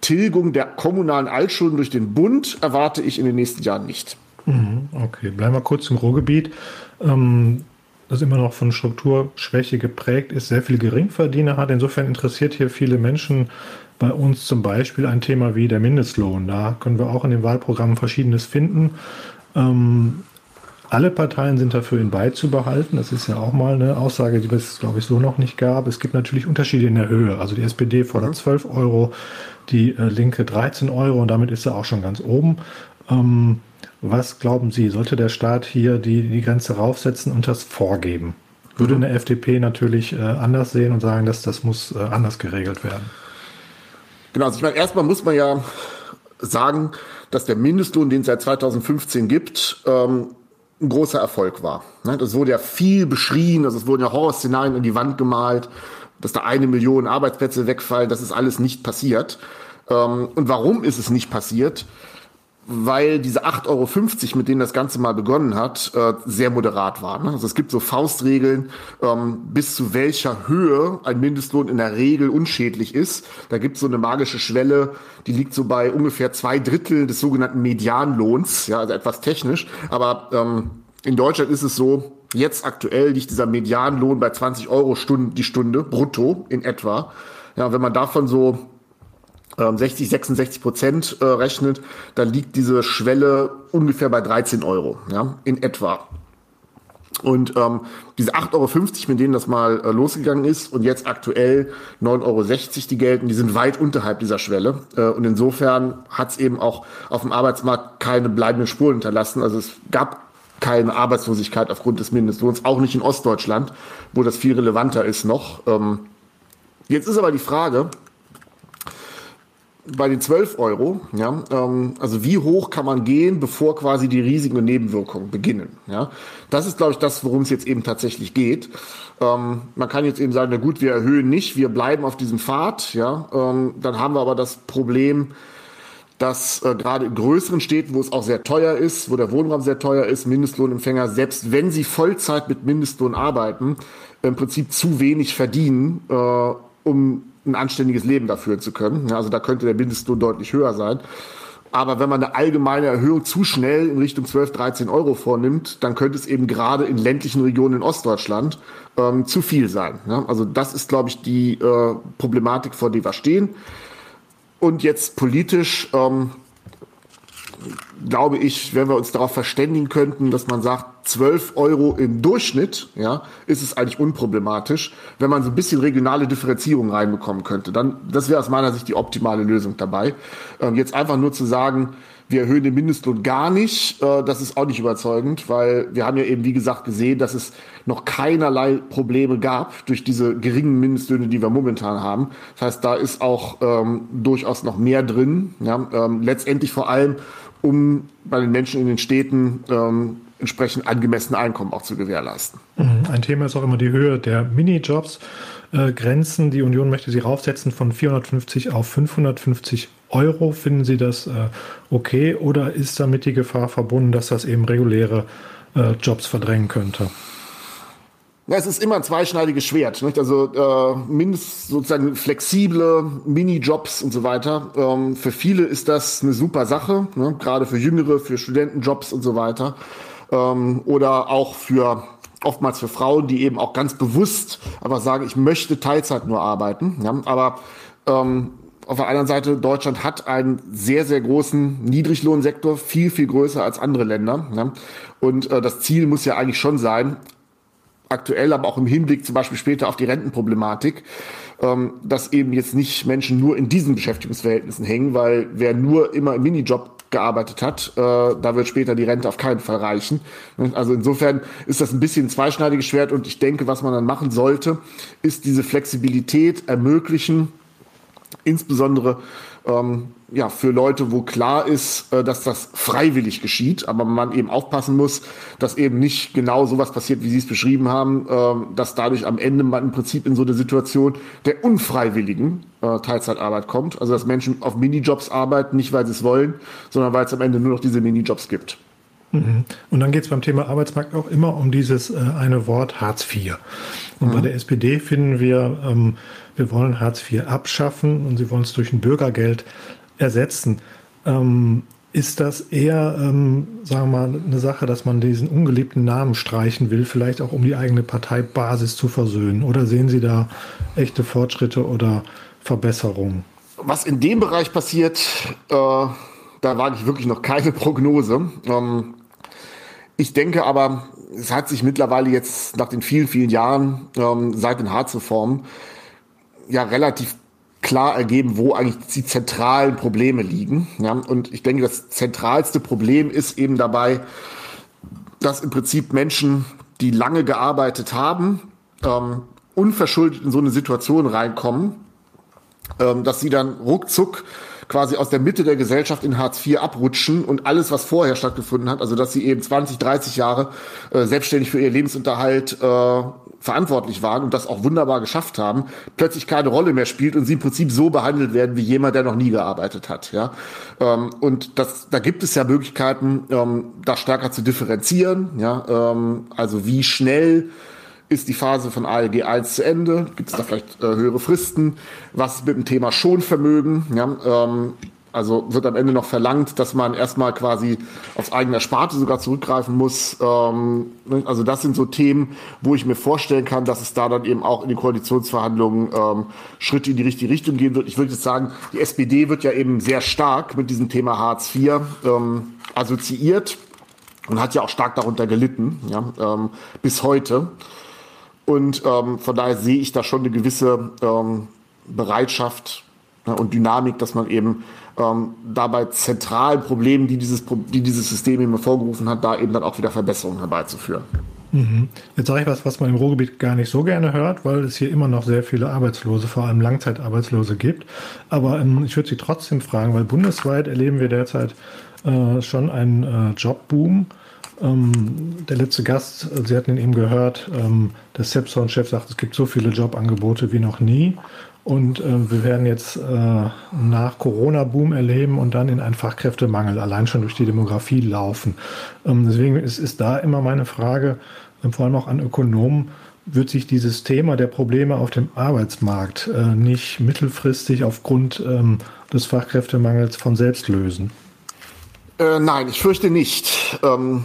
Tilgung der kommunalen Altschulden durch den Bund erwarte ich in den nächsten Jahren nicht. Mhm, okay, bleiben wir kurz im Ruhrgebiet. Ähm, das immer noch von Strukturschwäche geprägt ist, sehr viel Geringverdiener hat. Insofern interessiert hier viele Menschen bei uns zum Beispiel ein Thema wie der Mindestlohn. Da können wir auch in den Wahlprogrammen Verschiedenes finden. Ähm, alle Parteien sind dafür, ihn beizubehalten. Das ist ja auch mal eine Aussage, die es, glaube ich, so noch nicht gab. Es gibt natürlich Unterschiede in der Höhe. Also die SPD fordert 12 mhm. Euro, die äh, Linke 13 Euro und damit ist er auch schon ganz oben. Ähm, was glauben Sie, sollte der Staat hier die, die Grenze raufsetzen und das vorgeben? Würde mhm. eine FDP natürlich äh, anders sehen und sagen, dass das muss äh, anders geregelt werden? Genau, also ich meine, erstmal muss man ja sagen, dass der Mindestlohn, den es seit 2015 gibt, ähm, ein großer Erfolg war. Ne? Das wurde ja viel beschrien, also es wurden ja Horrorszenarien in die Wand gemalt dass da eine Million Arbeitsplätze wegfallen, das ist alles nicht passiert. Ähm, und warum ist es nicht passiert? Weil diese 8,50 Euro, mit denen das Ganze mal begonnen hat, äh, sehr moderat waren. Ne? Also es gibt so Faustregeln, ähm, bis zu welcher Höhe ein Mindestlohn in der Regel unschädlich ist. Da gibt es so eine magische Schwelle, die liegt so bei ungefähr zwei Drittel des sogenannten Medianlohns, ja, also etwas technisch. Aber ähm, in Deutschland ist es so, Jetzt aktuell liegt dieser Medianlohn bei 20 Euro die Stunde, brutto in etwa. Ja, wenn man davon so 60, ähm, 66 Prozent äh, rechnet, dann liegt diese Schwelle ungefähr bei 13 Euro, ja, in etwa. Und ähm, diese 8,50 Euro, mit denen das mal äh, losgegangen ist und jetzt aktuell 9,60 Euro, die gelten, die sind weit unterhalb dieser Schwelle. Äh, und insofern hat es eben auch auf dem Arbeitsmarkt keine bleibenden Spuren hinterlassen. Also es gab keine Arbeitslosigkeit aufgrund des Mindestlohns, auch nicht in Ostdeutschland, wo das viel relevanter ist noch. Ähm, jetzt ist aber die Frage, bei den 12 Euro, ja, ähm, also wie hoch kann man gehen, bevor quasi die Risiken und Nebenwirkungen beginnen? Ja, das ist, glaube ich, das, worum es jetzt eben tatsächlich geht. Ähm, man kann jetzt eben sagen, na gut, wir erhöhen nicht, wir bleiben auf diesem Pfad, ja, ähm, dann haben wir aber das Problem, dass äh, gerade in größeren Städten, wo es auch sehr teuer ist, wo der Wohnraum sehr teuer ist, Mindestlohnempfänger, selbst wenn sie Vollzeit mit Mindestlohn arbeiten, im Prinzip zu wenig verdienen, äh, um ein anständiges Leben dafür zu können. Also da könnte der Mindestlohn deutlich höher sein. Aber wenn man eine allgemeine Erhöhung zu schnell in Richtung 12, 13 Euro vornimmt, dann könnte es eben gerade in ländlichen Regionen in Ostdeutschland ähm, zu viel sein. Ja? Also das ist, glaube ich, die äh, Problematik, vor der wir stehen. Und jetzt politisch ähm, glaube ich, wenn wir uns darauf verständigen könnten, dass man sagt, 12 Euro im Durchschnitt, ja, ist es eigentlich unproblematisch. Wenn man so ein bisschen regionale Differenzierung reinbekommen könnte, dann, das wäre aus meiner Sicht die optimale Lösung dabei. Ähm, jetzt einfach nur zu sagen, wir erhöhen den Mindestlohn gar nicht. Äh, das ist auch nicht überzeugend, weil wir haben ja eben, wie gesagt, gesehen, dass es noch keinerlei Probleme gab durch diese geringen Mindestlöhne, die wir momentan haben. Das heißt, da ist auch ähm, durchaus noch mehr drin. Ja? Ähm, letztendlich vor allem, um bei den Menschen in den Städten ähm, entsprechend angemessene Einkommen auch zu gewährleisten. Mhm. Ein Thema ist auch immer die Höhe der Minijobs. Äh, Grenzen. Die Union möchte sie raufsetzen von 450 auf 550 Euro. Finden Sie das äh, okay oder ist damit die Gefahr verbunden, dass das eben reguläre äh, Jobs verdrängen könnte? Ja, es ist immer ein zweischneidiges Schwert. Nicht? Also äh, mindest sozusagen flexible Minijobs und so weiter. Ähm, für viele ist das eine super Sache, ne? gerade für Jüngere, für Studentenjobs und so weiter. Ähm, oder auch für oftmals für Frauen, die eben auch ganz bewusst aber sagen, ich möchte Teilzeit nur arbeiten. Ja? Aber ähm, auf der anderen Seite, Deutschland hat einen sehr, sehr großen Niedriglohnsektor, viel, viel größer als andere Länder. Ja? Und äh, das Ziel muss ja eigentlich schon sein, aktuell, aber auch im Hinblick zum Beispiel später auf die Rentenproblematik, ähm, dass eben jetzt nicht Menschen nur in diesen Beschäftigungsverhältnissen hängen, weil wer nur immer im Minijob gearbeitet hat, äh, da wird später die Rente auf keinen Fall reichen. Also insofern ist das ein bisschen ein zweischneidiges Schwert und ich denke, was man dann machen sollte, ist diese Flexibilität ermöglichen, insbesondere ähm, ja, für Leute, wo klar ist, äh, dass das freiwillig geschieht, aber man eben aufpassen muss, dass eben nicht genau sowas passiert, wie Sie es beschrieben haben, äh, dass dadurch am Ende man im Prinzip in so eine Situation der unfreiwilligen äh, Teilzeitarbeit kommt. Also dass Menschen auf Minijobs arbeiten, nicht weil sie es wollen, sondern weil es am Ende nur noch diese Minijobs gibt. Mhm. Und dann geht es beim Thema Arbeitsmarkt auch immer um dieses äh, eine Wort Hartz IV. Und mhm. bei der SPD finden wir, ähm, wir wollen Hartz IV abschaffen und sie wollen es durch ein Bürgergeld ersetzen. Ähm, ist das eher, ähm, sagen wir mal, eine Sache, dass man diesen ungeliebten Namen streichen will, vielleicht auch um die eigene Parteibasis zu versöhnen? Oder sehen Sie da echte Fortschritte oder Verbesserungen? Was in dem Bereich passiert, äh, da wage ich wirklich noch keine Prognose. Ähm, ich denke aber, es hat sich mittlerweile jetzt nach den vielen, vielen Jahren ähm, seit den Harzreformen ja relativ klar ergeben, wo eigentlich die zentralen Probleme liegen. Ja, und ich denke, das zentralste Problem ist eben dabei, dass im Prinzip Menschen, die lange gearbeitet haben, ähm, unverschuldet in so eine Situation reinkommen, ähm, dass sie dann ruckzuck quasi aus der Mitte der Gesellschaft in Hartz IV abrutschen und alles, was vorher stattgefunden hat, also dass sie eben 20, 30 Jahre äh, selbstständig für ihr Lebensunterhalt äh, verantwortlich waren und das auch wunderbar geschafft haben, plötzlich keine Rolle mehr spielt und sie im Prinzip so behandelt werden wie jemand, der noch nie gearbeitet hat. Ja, ähm, und das, da gibt es ja Möglichkeiten, ähm, das stärker zu differenzieren. Ja, ähm, also wie schnell ist die Phase von ALG 1 zu Ende? Gibt es da vielleicht äh, höhere Fristen? Was ist mit dem Thema Schonvermögen? Ja, ähm, also wird am Ende noch verlangt, dass man erstmal quasi aufs eigene Sparte sogar zurückgreifen muss. Ähm, ne? also das sind so Themen, wo ich mir vorstellen kann, dass es da dann eben auch in den Koalitionsverhandlungen ähm, Schritte in die richtige Richtung gehen wird. Ich würde jetzt sagen, die SPD wird ja eben sehr stark mit diesem Thema Hartz IV ähm, assoziiert und hat ja auch stark darunter gelitten, ja, ähm, bis heute. Und ähm, von daher sehe ich da schon eine gewisse ähm, Bereitschaft ne, und Dynamik, dass man eben ähm, dabei zentralen Problemen, die dieses, die dieses System eben hervorgerufen hat, da eben dann auch wieder Verbesserungen herbeizuführen. Mhm. Jetzt sage ich was, was man im Ruhrgebiet gar nicht so gerne hört, weil es hier immer noch sehr viele Arbeitslose, vor allem Langzeitarbeitslose gibt. Aber ähm, ich würde Sie trotzdem fragen, weil bundesweit erleben wir derzeit äh, schon einen äh, Jobboom. Ähm, der letzte Gast, Sie hatten ihn eben gehört, ähm, der Sepson-Chef sagt, es gibt so viele Jobangebote wie noch nie. Und äh, wir werden jetzt äh, nach Corona-Boom erleben und dann in einen Fachkräftemangel allein schon durch die Demografie laufen. Ähm, deswegen ist, ist da immer meine Frage, äh, vor allem auch an Ökonomen, wird sich dieses Thema der Probleme auf dem Arbeitsmarkt äh, nicht mittelfristig aufgrund ähm, des Fachkräftemangels von selbst lösen? Äh, nein, ich fürchte nicht. Ähm,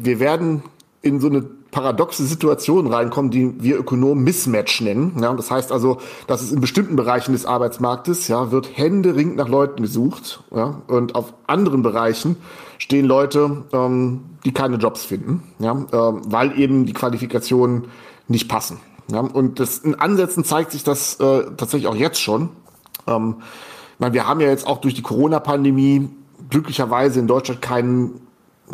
wir werden in so eine paradoxe Situation reinkommen, die wir Ökonomen Mismatch nennen. Ja, das heißt also, dass es in bestimmten Bereichen des Arbeitsmarktes ja, wird händeringend nach Leuten gesucht. Ja, und auf anderen Bereichen stehen Leute, ähm, die keine Jobs finden, ja, ähm, weil eben die Qualifikationen nicht passen. Ja, und das, in Ansätzen zeigt sich das äh, tatsächlich auch jetzt schon. Ähm, meine, wir haben ja jetzt auch durch die Corona-Pandemie glücklicherweise in Deutschland keinen,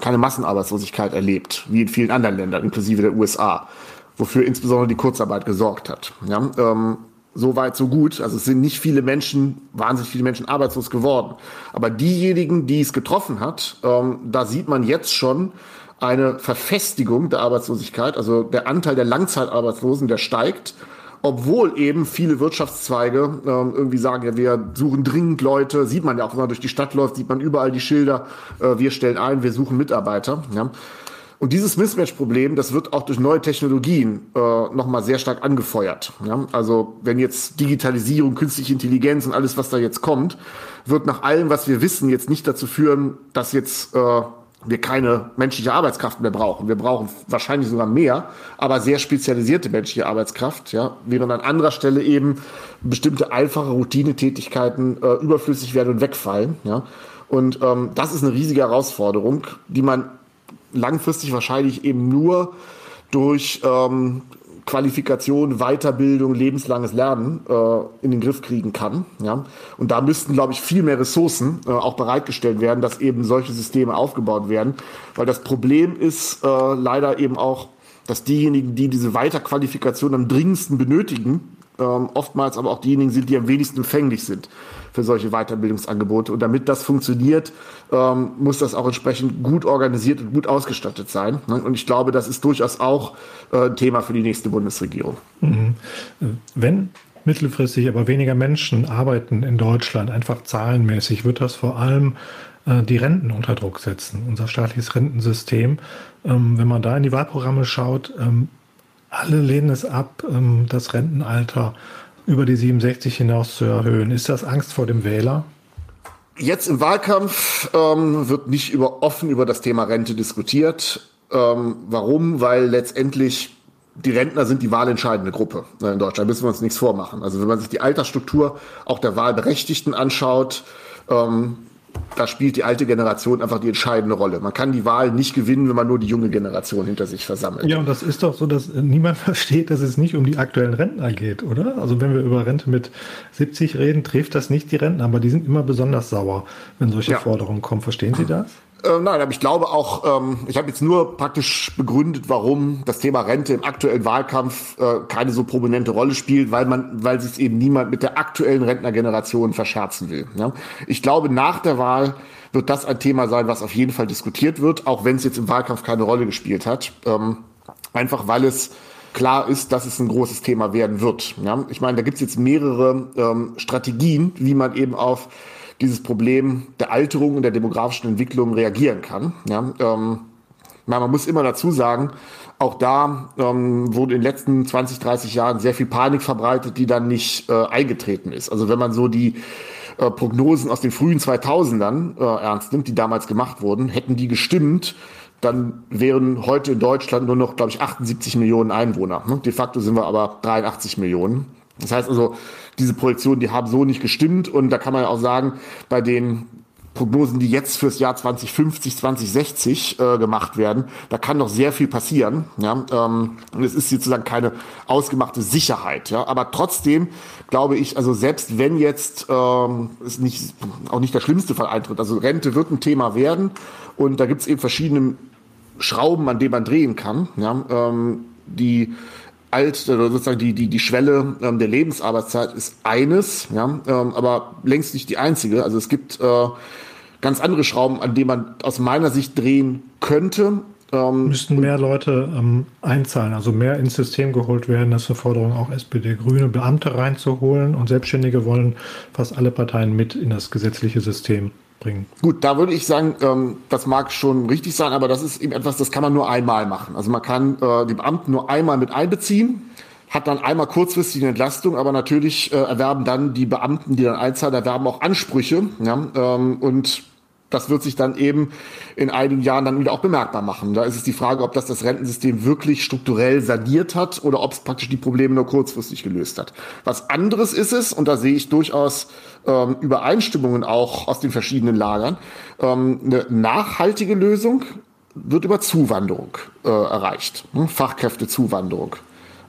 keine Massenarbeitslosigkeit erlebt, wie in vielen anderen Ländern, inklusive der USA, wofür insbesondere die Kurzarbeit gesorgt hat. Ja, ähm, so weit, so gut. Also es sind nicht viele Menschen, wahnsinnig viele Menschen arbeitslos geworden. Aber diejenigen, die es getroffen hat, ähm, da sieht man jetzt schon eine Verfestigung der Arbeitslosigkeit. Also der Anteil der Langzeitarbeitslosen, der steigt obwohl eben viele Wirtschaftszweige ähm, irgendwie sagen, ja, wir suchen dringend Leute, sieht man ja auch, wenn man durch die Stadt läuft, sieht man überall die Schilder, äh, wir stellen ein, wir suchen Mitarbeiter. Ja. Und dieses Mismatch-Problem, das wird auch durch neue Technologien äh, nochmal sehr stark angefeuert. Ja? Also wenn jetzt Digitalisierung, künstliche Intelligenz und alles, was da jetzt kommt, wird nach allem, was wir wissen, jetzt nicht dazu führen, dass jetzt äh, wir keine menschliche Arbeitskraft mehr brauchen. Wir brauchen wahrscheinlich sogar mehr, aber sehr spezialisierte menschliche Arbeitskraft, ja, während an anderer Stelle eben bestimmte einfache Routinetätigkeiten äh, überflüssig werden und wegfallen, ja. Und ähm, das ist eine riesige Herausforderung, die man langfristig wahrscheinlich eben nur durch ähm, Qualifikation, Weiterbildung, lebenslanges Lernen äh, in den Griff kriegen kann. Ja? Und da müssten, glaube ich, viel mehr Ressourcen äh, auch bereitgestellt werden, dass eben solche Systeme aufgebaut werden. Weil das Problem ist äh, leider eben auch, dass diejenigen, die diese Weiterqualifikation am dringendsten benötigen, ähm, oftmals aber auch diejenigen sind, die am wenigsten empfänglich sind für solche Weiterbildungsangebote. Und damit das funktioniert, ähm, muss das auch entsprechend gut organisiert und gut ausgestattet sein. Ne? Und ich glaube, das ist durchaus auch äh, ein Thema für die nächste Bundesregierung. Mhm. Wenn mittelfristig aber weniger Menschen arbeiten in Deutschland, einfach zahlenmäßig, wird das vor allem äh, die Renten unter Druck setzen, unser staatliches Rentensystem. Ähm, wenn man da in die Wahlprogramme schaut, ähm, alle lehnen es ab, ähm, das Rentenalter über die 67 hinaus zu erhöhen. Ist das Angst vor dem Wähler? Jetzt im Wahlkampf ähm, wird nicht über, offen über das Thema Rente diskutiert. Ähm, warum? Weil letztendlich die Rentner sind die wahlentscheidende Gruppe in Deutschland. Müssen wir uns nichts vormachen. Also wenn man sich die Altersstruktur auch der Wahlberechtigten anschaut, ähm, da spielt die alte Generation einfach die entscheidende Rolle. Man kann die Wahl nicht gewinnen, wenn man nur die junge Generation hinter sich versammelt. Ja, und das ist doch so, dass niemand (laughs) versteht, dass es nicht um die aktuellen Rentner geht, oder? Also wenn wir über Rente mit 70 reden, trifft das nicht die Rentner, aber die sind immer besonders sauer, wenn solche ja. Forderungen kommen. Verstehen Sie das? Äh, nein, aber ich glaube auch, ähm, ich habe jetzt nur praktisch begründet, warum das Thema Rente im aktuellen Wahlkampf äh, keine so prominente Rolle spielt, weil man, weil sich eben niemand mit der aktuellen Rentnergeneration verscherzen will. Ich glaube, nach der Wahl wird das ein Thema sein, was auf jeden Fall diskutiert wird, auch wenn es jetzt im Wahlkampf keine Rolle gespielt hat. Ähm, einfach weil es klar ist, dass es ein großes Thema werden wird. Ich meine, da gibt es jetzt mehrere ähm, Strategien, wie man eben auf dieses Problem der Alterung und der demografischen Entwicklung reagieren kann. Ja, ähm, man muss immer dazu sagen, auch da ähm, wurde in den letzten 20, 30 Jahren sehr viel Panik verbreitet, die dann nicht äh, eingetreten ist. Also wenn man so die äh, Prognosen aus den frühen 2000ern äh, ernst nimmt, die damals gemacht wurden, hätten die gestimmt, dann wären heute in Deutschland nur noch, glaube ich, 78 Millionen Einwohner. Ne? De facto sind wir aber 83 Millionen. Das heißt also, diese Projektionen, die haben so nicht gestimmt. Und da kann man ja auch sagen, bei den Prognosen, die jetzt fürs Jahr 2050, 2060 äh, gemacht werden, da kann noch sehr viel passieren. Ja? Ähm, und es ist sozusagen keine ausgemachte Sicherheit. Ja? Aber trotzdem glaube ich, also selbst wenn jetzt ähm, es nicht, auch nicht der schlimmste Fall eintritt, also Rente wird ein Thema werden und da gibt es eben verschiedene Schrauben, an denen man drehen kann. Ja? Ähm, die alt, oder sozusagen die, die, die Schwelle ähm, der Lebensarbeitszeit ist eines, ja, ähm, aber längst nicht die einzige. Also es gibt äh, ganz andere Schrauben, an denen man aus meiner Sicht drehen könnte. Ähm, Müssten mehr Leute ähm, einzahlen, also mehr ins System geholt werden. Das ist eine Forderung auch SPD, Grüne, Beamte reinzuholen und Selbstständige wollen fast alle Parteien mit in das gesetzliche System bringen. Gut, da würde ich sagen, ähm, das mag schon richtig sein, aber das ist eben etwas, das kann man nur einmal machen. Also man kann äh, die Beamten nur einmal mit einbeziehen, hat dann einmal kurzfristige Entlastung, aber natürlich äh, erwerben dann die Beamten, die dann einzahlen, erwerben auch Ansprüche. Ja? Ähm, und das wird sich dann eben in einigen Jahren dann wieder auch bemerkbar machen. Da ist es die Frage, ob das das Rentensystem wirklich strukturell saniert hat oder ob es praktisch die Probleme nur kurzfristig gelöst hat. Was anderes ist es, und da sehe ich durchaus ähm, Übereinstimmungen auch aus den verschiedenen Lagern, ähm, eine nachhaltige Lösung wird über Zuwanderung äh, erreicht, ne? Fachkräftezuwanderung.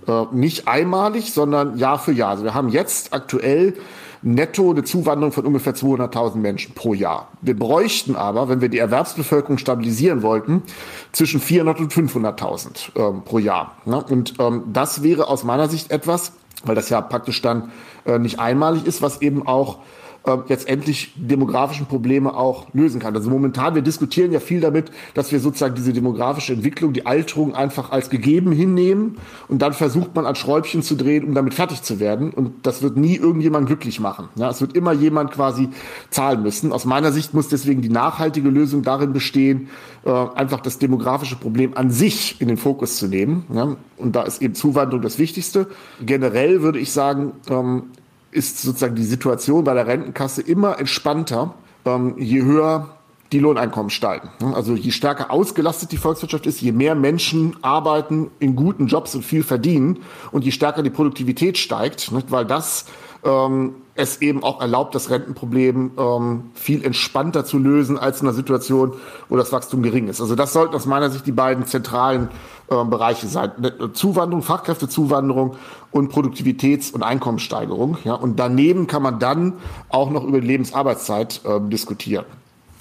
Äh, nicht einmalig, sondern Jahr für Jahr. Also wir haben jetzt aktuell netto eine Zuwanderung von ungefähr 200.000 Menschen pro Jahr. Wir bräuchten aber, wenn wir die Erwerbsbevölkerung stabilisieren wollten, zwischen 400 und 500.000 ähm, pro Jahr. Ne? Und ähm, das wäre aus meiner Sicht etwas, weil das ja praktisch dann äh, nicht einmalig ist, was eben auch äh, letztendlich demografischen Probleme auch lösen kann. Also momentan, wir diskutieren ja viel damit, dass wir sozusagen diese demografische Entwicklung, die Alterung einfach als gegeben hinnehmen und dann versucht man an Schräubchen zu drehen, um damit fertig zu werden. Und das wird nie irgendjemand glücklich machen. Ja, es wird immer jemand quasi zahlen müssen. Aus meiner Sicht muss deswegen die nachhaltige Lösung darin bestehen, äh, einfach das demografische Problem an sich in den Fokus zu nehmen. Ja? Und da ist eben Zuwanderung das Wichtigste. Generell würde ich sagen, ähm, ist sozusagen die Situation bei der Rentenkasse immer entspannter, ähm, je höher die Lohneinkommen steigen. Also je stärker ausgelastet die Volkswirtschaft ist, je mehr Menschen arbeiten in guten Jobs und viel verdienen und je stärker die Produktivität steigt, weil das ähm, es eben auch erlaubt, das Rentenproblem ähm, viel entspannter zu lösen als in einer Situation, wo das Wachstum gering ist. Also das sollten aus meiner Sicht die beiden zentralen äh, Bereiche sein. Zuwanderung, Fachkräftezuwanderung und Produktivitäts- und Einkommenssteigerung. Ja? Und daneben kann man dann auch noch über die Lebensarbeitszeit äh, diskutieren.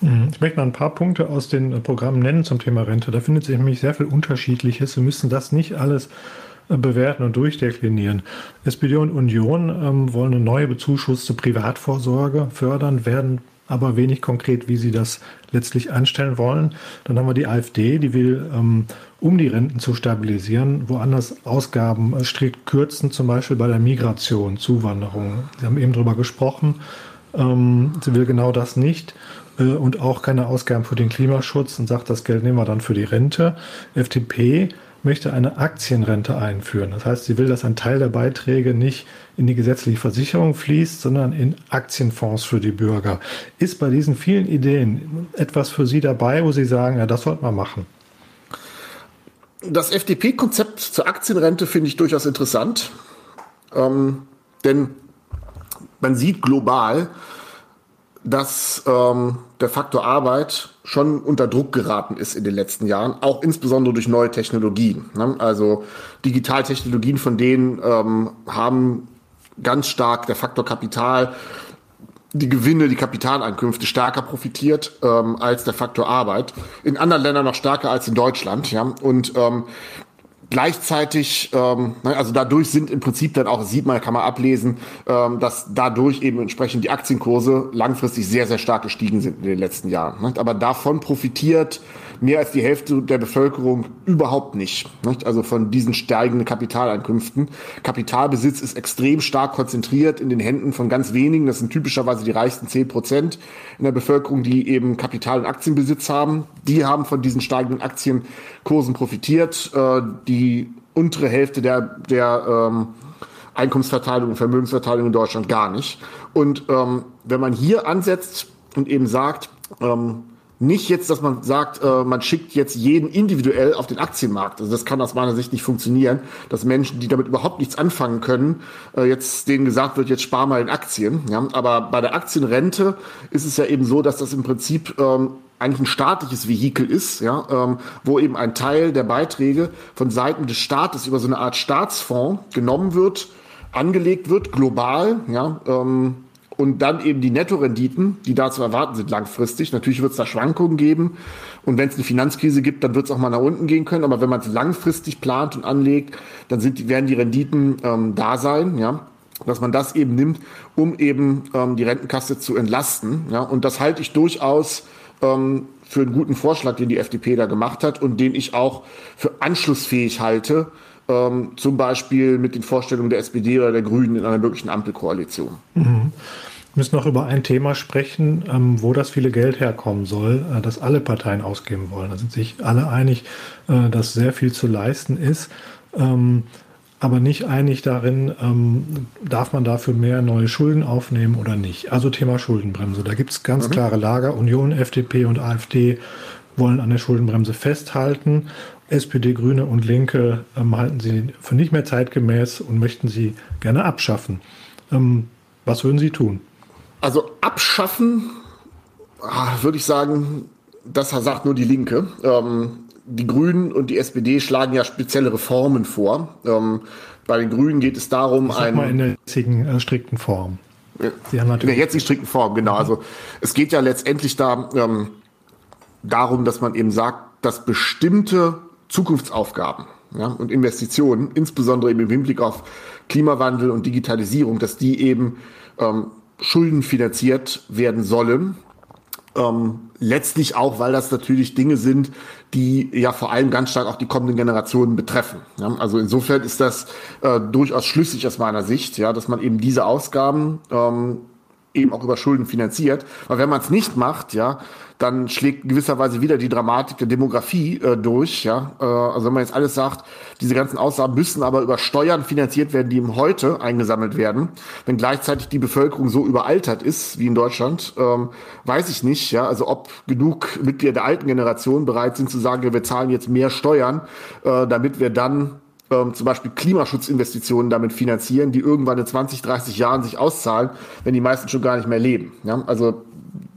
Mhm. Ich möchte mal ein paar Punkte aus den Programmen nennen zum Thema Rente. Da findet sich nämlich sehr viel Unterschiedliches. Wir müssen das nicht alles äh, bewerten und durchdeklinieren. SPD und Union ähm, wollen eine neue bezuschusste Privatvorsorge fördern, werden aber wenig konkret, wie sie das letztlich anstellen wollen. Dann haben wir die AfD, die will, ähm, um die Renten zu stabilisieren, woanders Ausgaben äh, strikt kürzen, zum Beispiel bei der Migration, Zuwanderung. Sie haben eben darüber gesprochen. Ähm, sie will genau das nicht äh, und auch keine Ausgaben für den Klimaschutz und sagt, das Geld nehmen wir dann für die Rente. FDP möchte eine Aktienrente einführen. Das heißt, sie will, dass ein Teil der Beiträge nicht in die gesetzliche Versicherung fließt, sondern in Aktienfonds für die Bürger. Ist bei diesen vielen Ideen etwas für Sie dabei, wo Sie sagen, ja, das sollte man machen? Das FDP-Konzept zur Aktienrente finde ich durchaus interessant, ähm, denn man sieht global, dass ähm, der Faktor Arbeit schon unter Druck geraten ist in den letzten Jahren, auch insbesondere durch neue Technologien. Ne? Also Digitaltechnologien, von denen ähm, haben ganz stark der Faktor Kapital, die Gewinne, die Kapitaleinkünfte stärker profitiert ähm, als der Faktor Arbeit. In anderen Ländern noch stärker als in Deutschland. Ja? Und ähm, Gleichzeitig, ähm, ne, also dadurch sind im Prinzip dann auch, sieht man, kann man ablesen, ähm, dass dadurch eben entsprechend die Aktienkurse langfristig sehr, sehr stark gestiegen sind in den letzten Jahren. Ne? Aber davon profitiert mehr als die Hälfte der Bevölkerung überhaupt nicht. nicht? Also von diesen steigenden Kapitaleinkünften. Kapitalbesitz ist extrem stark konzentriert in den Händen von ganz wenigen. Das sind typischerweise die reichsten zehn Prozent in der Bevölkerung, die eben Kapital- und Aktienbesitz haben. Die haben von diesen steigenden Aktienkursen profitiert. Äh, die untere Hälfte der, der ähm, Einkommensverteilung und Vermögensverteilung in Deutschland gar nicht. Und ähm, wenn man hier ansetzt und eben sagt, ähm, nicht jetzt, dass man sagt, äh, man schickt jetzt jeden individuell auf den Aktienmarkt. Also das kann aus meiner Sicht nicht funktionieren, dass Menschen, die damit überhaupt nichts anfangen können, äh, jetzt denen gesagt wird, jetzt spar mal in Aktien. Ja? Aber bei der Aktienrente ist es ja eben so, dass das im Prinzip ähm, eigentlich ein staatliches Vehikel ist, ja, ähm, wo eben ein Teil der Beiträge von Seiten des Staates über so eine Art Staatsfonds genommen wird, angelegt wird, global, ja, ähm, und dann eben die Nettorenditen, die da zu erwarten sind langfristig. Natürlich wird es da Schwankungen geben und wenn es eine Finanzkrise gibt, dann wird es auch mal nach unten gehen können. Aber wenn man es langfristig plant und anlegt, dann sind, werden die Renditen ähm, da sein, ja dass man das eben nimmt, um eben ähm, die Rentenkasse zu entlasten. Ja, und das halte ich durchaus ähm, für einen guten Vorschlag, den die FDP da gemacht hat und den ich auch für anschlussfähig halte, ähm, zum Beispiel mit den Vorstellungen der SPD oder der Grünen in einer möglichen Ampelkoalition. Mhm. Wir müssen noch über ein Thema sprechen, ähm, wo das viele Geld herkommen soll, äh, das alle Parteien ausgeben wollen. Da sind sich alle einig, äh, dass sehr viel zu leisten ist, ähm, aber nicht einig darin, ähm, darf man dafür mehr neue Schulden aufnehmen oder nicht. Also Thema Schuldenbremse. Da gibt es ganz mhm. klare Lager. Union, FDP und AfD wollen an der Schuldenbremse festhalten. SPD, Grüne und Linke ähm, halten sie für nicht mehr zeitgemäß und möchten sie gerne abschaffen. Ähm, was würden Sie tun? Also abschaffen, ah, würde ich sagen, das sagt nur die Linke. Ähm, die Grünen und die SPD schlagen ja spezielle Reformen vor. Ähm, bei den Grünen geht es darum, ein mal in der jetzigen äh, strikten Form. Sie haben in der jetzigen strikten Form, genau. Also es geht ja letztendlich da ähm, darum, dass man eben sagt, dass bestimmte Zukunftsaufgaben ja, und Investitionen, insbesondere eben im Hinblick auf Klimawandel und Digitalisierung, dass die eben ähm, schuldenfinanziert werden sollen. Ähm, letztlich auch, weil das natürlich Dinge sind, die ja vor allem ganz stark auch die kommenden Generationen betreffen. Ja, also insofern ist das äh, durchaus schlüssig aus meiner Sicht, ja, dass man eben diese Ausgaben ähm, eben auch über Schulden finanziert. Weil wenn man es nicht macht, ja, dann schlägt gewisserweise wieder die Dramatik der Demografie äh, durch. Ja? Äh, also wenn man jetzt alles sagt, diese ganzen Ausgaben müssen aber über Steuern finanziert werden, die im Heute eingesammelt werden. Wenn gleichzeitig die Bevölkerung so überaltert ist wie in Deutschland, ähm, weiß ich nicht. Ja? Also ob genug Mitglieder der alten Generation bereit sind zu sagen, wir zahlen jetzt mehr Steuern, äh, damit wir dann ähm, zum Beispiel Klimaschutzinvestitionen damit finanzieren, die irgendwann in 20, 30 Jahren sich auszahlen, wenn die meisten schon gar nicht mehr leben. Ja? Also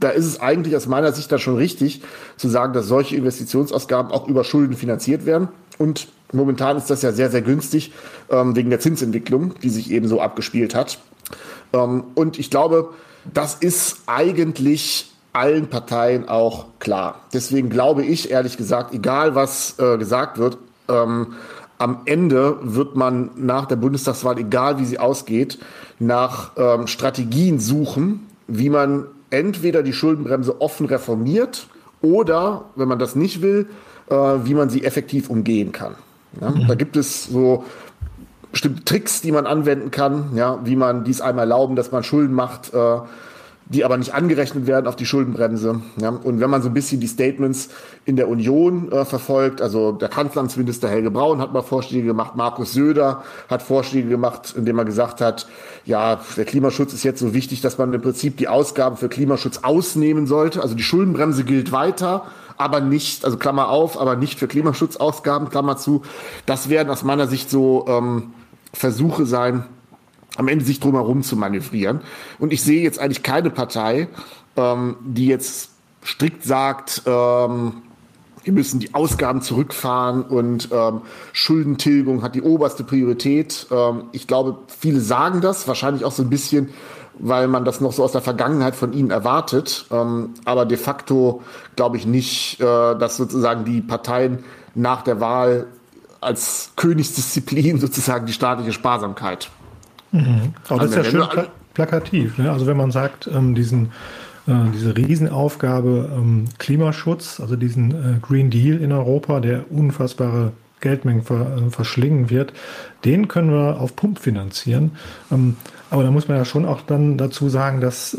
da ist es eigentlich aus meiner Sicht dann schon richtig zu sagen, dass solche Investitionsausgaben auch über Schulden finanziert werden. Und momentan ist das ja sehr, sehr günstig ähm, wegen der Zinsentwicklung, die sich eben so abgespielt hat. Ähm, und ich glaube, das ist eigentlich allen Parteien auch klar. Deswegen glaube ich, ehrlich gesagt, egal was äh, gesagt wird, ähm, am Ende wird man nach der Bundestagswahl, egal wie sie ausgeht, nach ähm, Strategien suchen, wie man entweder die Schuldenbremse offen reformiert oder, wenn man das nicht will, äh, wie man sie effektiv umgehen kann. Ja, mhm. Da gibt es so bestimmte Tricks, die man anwenden kann, ja, wie man dies einmal erlauben, dass man Schulden macht, äh, die aber nicht angerechnet werden auf die Schuldenbremse. Ja. Und wenn man so ein bisschen die Statements in der Union äh, verfolgt, also der Kanzleramtsminister Helge Braun hat mal Vorschläge gemacht, Markus Söder hat Vorschläge gemacht, indem er gesagt hat, ja, der Klimaschutz ist jetzt so wichtig, dass man im Prinzip die Ausgaben für Klimaschutz ausnehmen sollte. Also die Schuldenbremse gilt weiter, aber nicht, also Klammer auf, aber nicht für Klimaschutzausgaben, Klammer zu. Das werden aus meiner Sicht so ähm, Versuche sein, am Ende sich drumherum zu manövrieren. Und ich sehe jetzt eigentlich keine Partei, ähm, die jetzt strikt sagt, ähm, wir müssen die Ausgaben zurückfahren und ähm, Schuldentilgung hat die oberste Priorität. Ähm, ich glaube, viele sagen das, wahrscheinlich auch so ein bisschen, weil man das noch so aus der Vergangenheit von ihnen erwartet. Ähm, aber de facto glaube ich nicht, äh, dass sozusagen die Parteien nach der Wahl als Königsdisziplin (laughs) sozusagen die staatliche Sparsamkeit Mhm. Aber das ist ja schön pla plakativ. Ne? Also wenn man sagt, ähm, diesen, äh, diese Riesenaufgabe ähm, Klimaschutz, also diesen äh, Green Deal in Europa, der unfassbare Geldmengen ver, äh, verschlingen wird, den können wir auf Pump finanzieren. Ähm, aber da muss man ja schon auch dann dazu sagen, dass äh,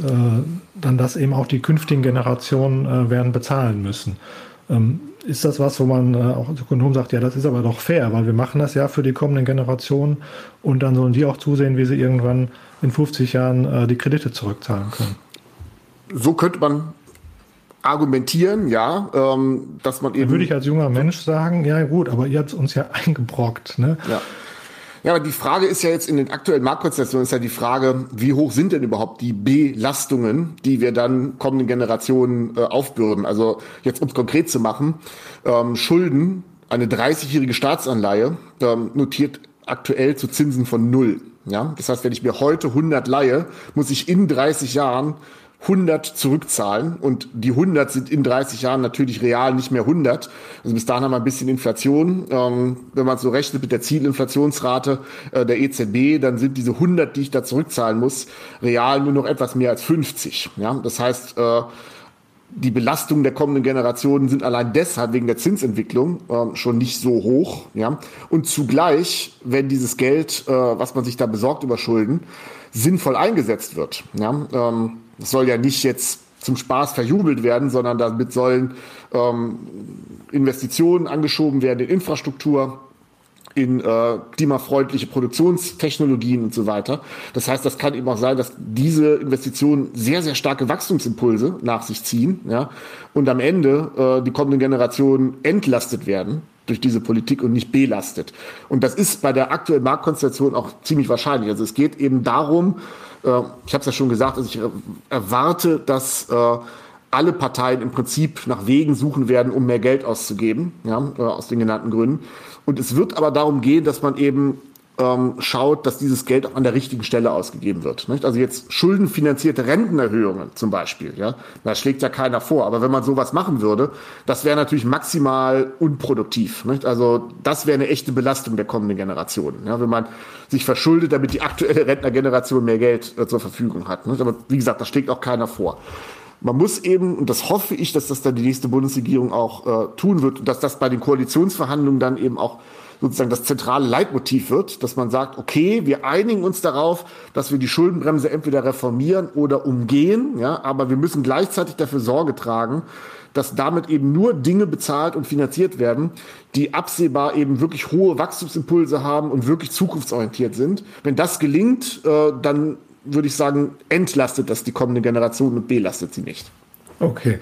dann das eben auch die künftigen Generationen äh, werden bezahlen müssen. Ist das was, wo man äh, auch als Ökonom sagt, ja, das ist aber doch fair, weil wir machen das ja für die kommenden Generationen und dann sollen die auch zusehen, wie sie irgendwann in 50 Jahren äh, die Kredite zurückzahlen können. So könnte man argumentieren, ja, ähm, dass man eben. Da würde ich als junger Mensch sagen, ja gut, aber ihr habt es uns ja eingebrockt, ne? Ja. Ja, aber die Frage ist ja jetzt in den aktuellen Marktkonstellationen ist ja die Frage, wie hoch sind denn überhaupt die Belastungen, die wir dann kommenden Generationen äh, aufbürden? Also jetzt um es konkret zu machen, ähm, Schulden, eine 30-jährige Staatsanleihe ähm, notiert aktuell zu Zinsen von null. Ja, das heißt, wenn ich mir heute 100 leihe, muss ich in 30 Jahren 100 zurückzahlen und die 100 sind in 30 Jahren natürlich real nicht mehr 100. Also bis dahin haben wir ein bisschen Inflation. Ähm, wenn man so rechnet mit der Zielinflationsrate äh, der EZB, dann sind diese 100, die ich da zurückzahlen muss, real nur noch etwas mehr als 50. Ja, das heißt, äh, die Belastungen der kommenden Generationen sind allein deshalb wegen der Zinsentwicklung äh, schon nicht so hoch. Ja? Und zugleich, wenn dieses Geld, äh, was man sich da besorgt über Schulden, sinnvoll eingesetzt wird. Ja? Ähm, das soll ja nicht jetzt zum Spaß verjubelt werden, sondern damit sollen ähm, Investitionen angeschoben werden in Infrastruktur, in äh, klimafreundliche Produktionstechnologien und so weiter. Das heißt, das kann eben auch sein, dass diese Investitionen sehr, sehr starke Wachstumsimpulse nach sich ziehen ja, und am Ende äh, die kommenden Generationen entlastet werden durch diese Politik und nicht belastet. Und das ist bei der aktuellen Marktkonstellation auch ziemlich wahrscheinlich. Also es geht eben darum, äh, ich habe es ja schon gesagt, also ich erwarte, dass äh, alle Parteien im Prinzip nach Wegen suchen werden, um mehr Geld auszugeben, ja, äh, aus den genannten Gründen. Und es wird aber darum gehen, dass man eben ähm, schaut, dass dieses Geld auch an der richtigen Stelle ausgegeben wird. Nicht? Also jetzt schuldenfinanzierte Rentenerhöhungen zum Beispiel, ja, da schlägt ja keiner vor. Aber wenn man sowas machen würde, das wäre natürlich maximal unproduktiv. Nicht? Also das wäre eine echte Belastung der kommenden Generationen. Ja, wenn man sich verschuldet, damit die aktuelle Rentnergeneration mehr Geld äh, zur Verfügung hat. Nicht? Aber wie gesagt, das schlägt auch keiner vor. Man muss eben, und das hoffe ich, dass das dann die nächste Bundesregierung auch äh, tun wird, dass das bei den Koalitionsverhandlungen dann eben auch sozusagen das zentrale Leitmotiv wird, dass man sagt, okay, wir einigen uns darauf, dass wir die Schuldenbremse entweder reformieren oder umgehen, ja, aber wir müssen gleichzeitig dafür Sorge tragen, dass damit eben nur Dinge bezahlt und finanziert werden, die absehbar eben wirklich hohe Wachstumsimpulse haben und wirklich zukunftsorientiert sind. Wenn das gelingt, äh, dann würde ich sagen, entlastet das die kommende Generation und belastet sie nicht. Okay.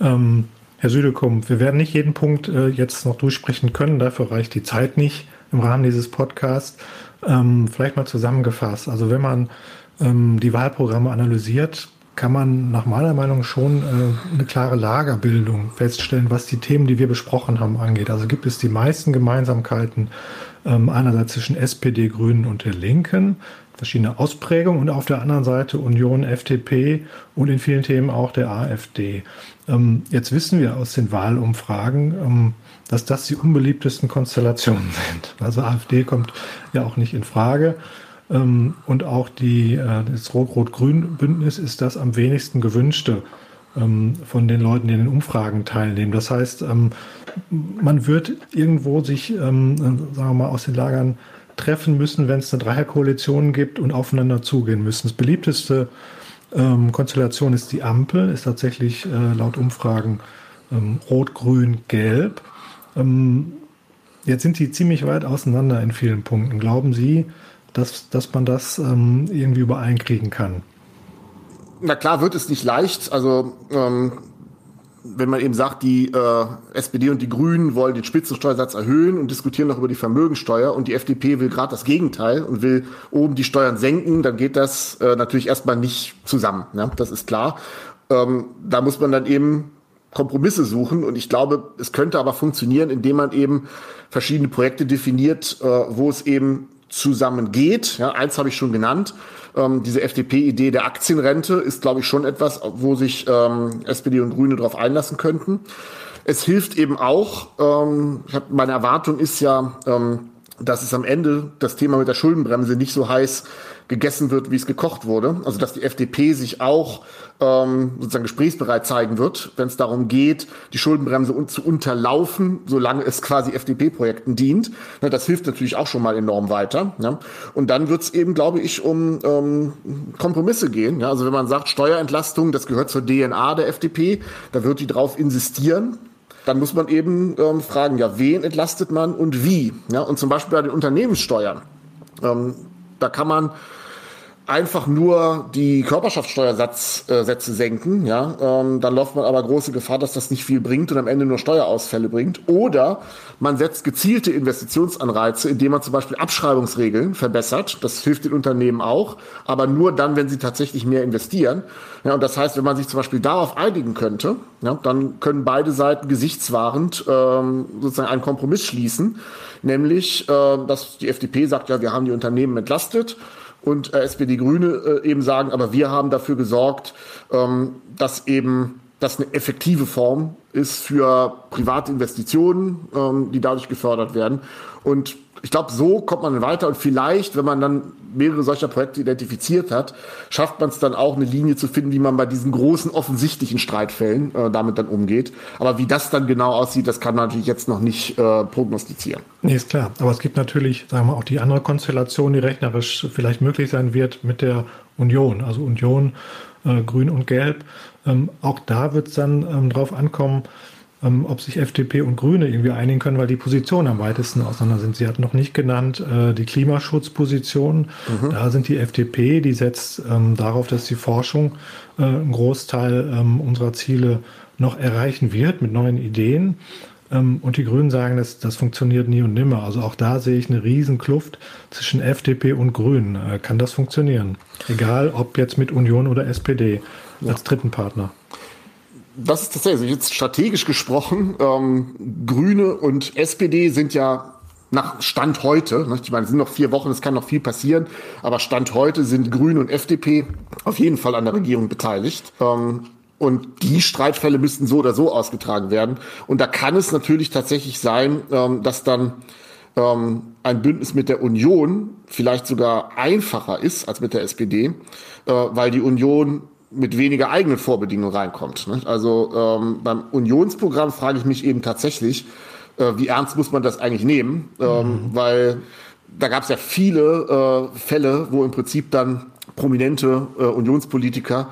Ähm, Herr Südekum, wir werden nicht jeden Punkt äh, jetzt noch durchsprechen können, dafür reicht die Zeit nicht im Rahmen dieses Podcasts. Ähm, vielleicht mal zusammengefasst. Also wenn man ähm, die Wahlprogramme analysiert, kann man nach meiner Meinung schon äh, eine klare Lagerbildung feststellen, was die Themen, die wir besprochen haben, angeht. Also gibt es die meisten Gemeinsamkeiten ähm, einerseits zwischen SPD, Grünen und der Linken, verschiedene Ausprägungen und auf der anderen Seite Union, FDP und in vielen Themen auch der AfD. Ähm, jetzt wissen wir aus den Wahlumfragen, ähm, dass das die unbeliebtesten Konstellationen (laughs) sind. Also AfD kommt ja auch nicht in Frage. Ähm, und auch die, äh, das Rot-Rot-Grün-Bündnis ist das am wenigsten gewünschte ähm, von den Leuten, die in den Umfragen teilnehmen. Das heißt, ähm, man wird irgendwo sich, sagen wir mal, aus den Lagern treffen müssen, wenn es eine Dreierkoalition gibt und aufeinander zugehen müssen. Das beliebteste Konstellation ist die Ampel, ist tatsächlich äh, laut Umfragen Rot, Grün, Gelb. jetzt sind die ziemlich weit auseinander in vielen Punkten. Glauben Sie, dass, dass man das ähm, irgendwie übereinkriegen kann? Na klar wird es nicht leicht. Also ähm, wenn man eben sagt, die äh, SPD und die Grünen wollen den Spitzensteuersatz erhöhen und diskutieren noch über die Vermögensteuer und die FDP will gerade das Gegenteil und will oben die Steuern senken, dann geht das äh, natürlich erstmal nicht zusammen. Ne? Das ist klar. Ähm, da muss man dann eben Kompromisse suchen und ich glaube, es könnte aber funktionieren, indem man eben verschiedene Projekte definiert, äh, wo es eben zusammengeht. Ja, eins habe ich schon genannt. Ähm, diese FDP-Idee der Aktienrente ist, glaube ich, schon etwas, wo sich ähm, SPD und Grüne darauf einlassen könnten. Es hilft eben auch, ähm, ich hab, meine Erwartung ist ja, ähm, dass es am Ende das Thema mit der Schuldenbremse nicht so heiß gegessen wird, wie es gekocht wurde. Also dass die FDP sich auch ähm, sozusagen gesprächsbereit zeigen wird, wenn es darum geht, die Schuldenbremse un zu unterlaufen, solange es quasi FDP-Projekten dient. Na, das hilft natürlich auch schon mal enorm weiter. Ja. Und dann wird es eben, glaube ich, um ähm, Kompromisse gehen. Ja. Also wenn man sagt, Steuerentlastung, das gehört zur DNA der FDP, da wird die drauf insistieren dann muss man eben ähm, fragen, ja, wen entlastet man und wie? Ja, und zum Beispiel bei den Unternehmenssteuern. Ähm, da kann man einfach nur die Körperschaftssteuersätze senken, ja, ähm, dann läuft man aber große Gefahr, dass das nicht viel bringt und am Ende nur Steuerausfälle bringt. Oder man setzt gezielte Investitionsanreize, indem man zum Beispiel Abschreibungsregeln verbessert. Das hilft den Unternehmen auch, aber nur dann, wenn sie tatsächlich mehr investieren. Ja, und das heißt, wenn man sich zum Beispiel darauf einigen könnte, ja, dann können beide Seiten gesichtswahrend ähm, sozusagen einen Kompromiss schließen, nämlich, äh, dass die FDP sagt, ja, wir haben die Unternehmen entlastet und äh, SPD Grüne äh, eben sagen, aber wir haben dafür gesorgt, ähm, dass eben das eine effektive Form ist für private Investitionen, ähm, die dadurch gefördert werden. Und ich glaube, so kommt man weiter und vielleicht, wenn man dann mehrere solcher Projekte identifiziert hat, schafft man es dann auch, eine Linie zu finden, wie man bei diesen großen offensichtlichen Streitfällen äh, damit dann umgeht. Aber wie das dann genau aussieht, das kann man natürlich jetzt noch nicht äh, prognostizieren. Nee, ist klar. Aber es gibt natürlich, sagen wir auch die andere Konstellation, die rechnerisch vielleicht möglich sein wird mit der Union. Also Union, äh, Grün und Gelb. Ähm, auch da wird es dann ähm, drauf ankommen, ähm, ob sich FDP und Grüne irgendwie einigen können, weil die Positionen am weitesten auseinander sind. Sie hat noch nicht genannt äh, die Klimaschutzposition. Mhm. Da sind die FDP, die setzt ähm, darauf, dass die Forschung äh, einen Großteil ähm, unserer Ziele noch erreichen wird mit neuen Ideen. Ähm, und die Grünen sagen, das, das funktioniert nie und nimmer. Also auch da sehe ich eine riesen Kluft zwischen FDP und Grünen. Äh, kann das funktionieren? Egal, ob jetzt mit Union oder SPD als ja. dritten Partner das ist tatsächlich jetzt strategisch gesprochen. Ähm, Grüne und SPD sind ja nach Stand heute, ne, ich meine, es sind noch vier Wochen, es kann noch viel passieren, aber Stand heute sind Grüne und FDP auf jeden Fall an der Regierung beteiligt. Ähm, und die Streitfälle müssten so oder so ausgetragen werden. Und da kann es natürlich tatsächlich sein, ähm, dass dann ähm, ein Bündnis mit der Union vielleicht sogar einfacher ist als mit der SPD, äh, weil die Union mit weniger eigenen Vorbedingungen reinkommt. Ne? Also ähm, beim Unionsprogramm frage ich mich eben tatsächlich, äh, wie ernst muss man das eigentlich nehmen? Ähm, mhm. Weil da gab es ja viele äh, Fälle, wo im Prinzip dann prominente äh, Unionspolitiker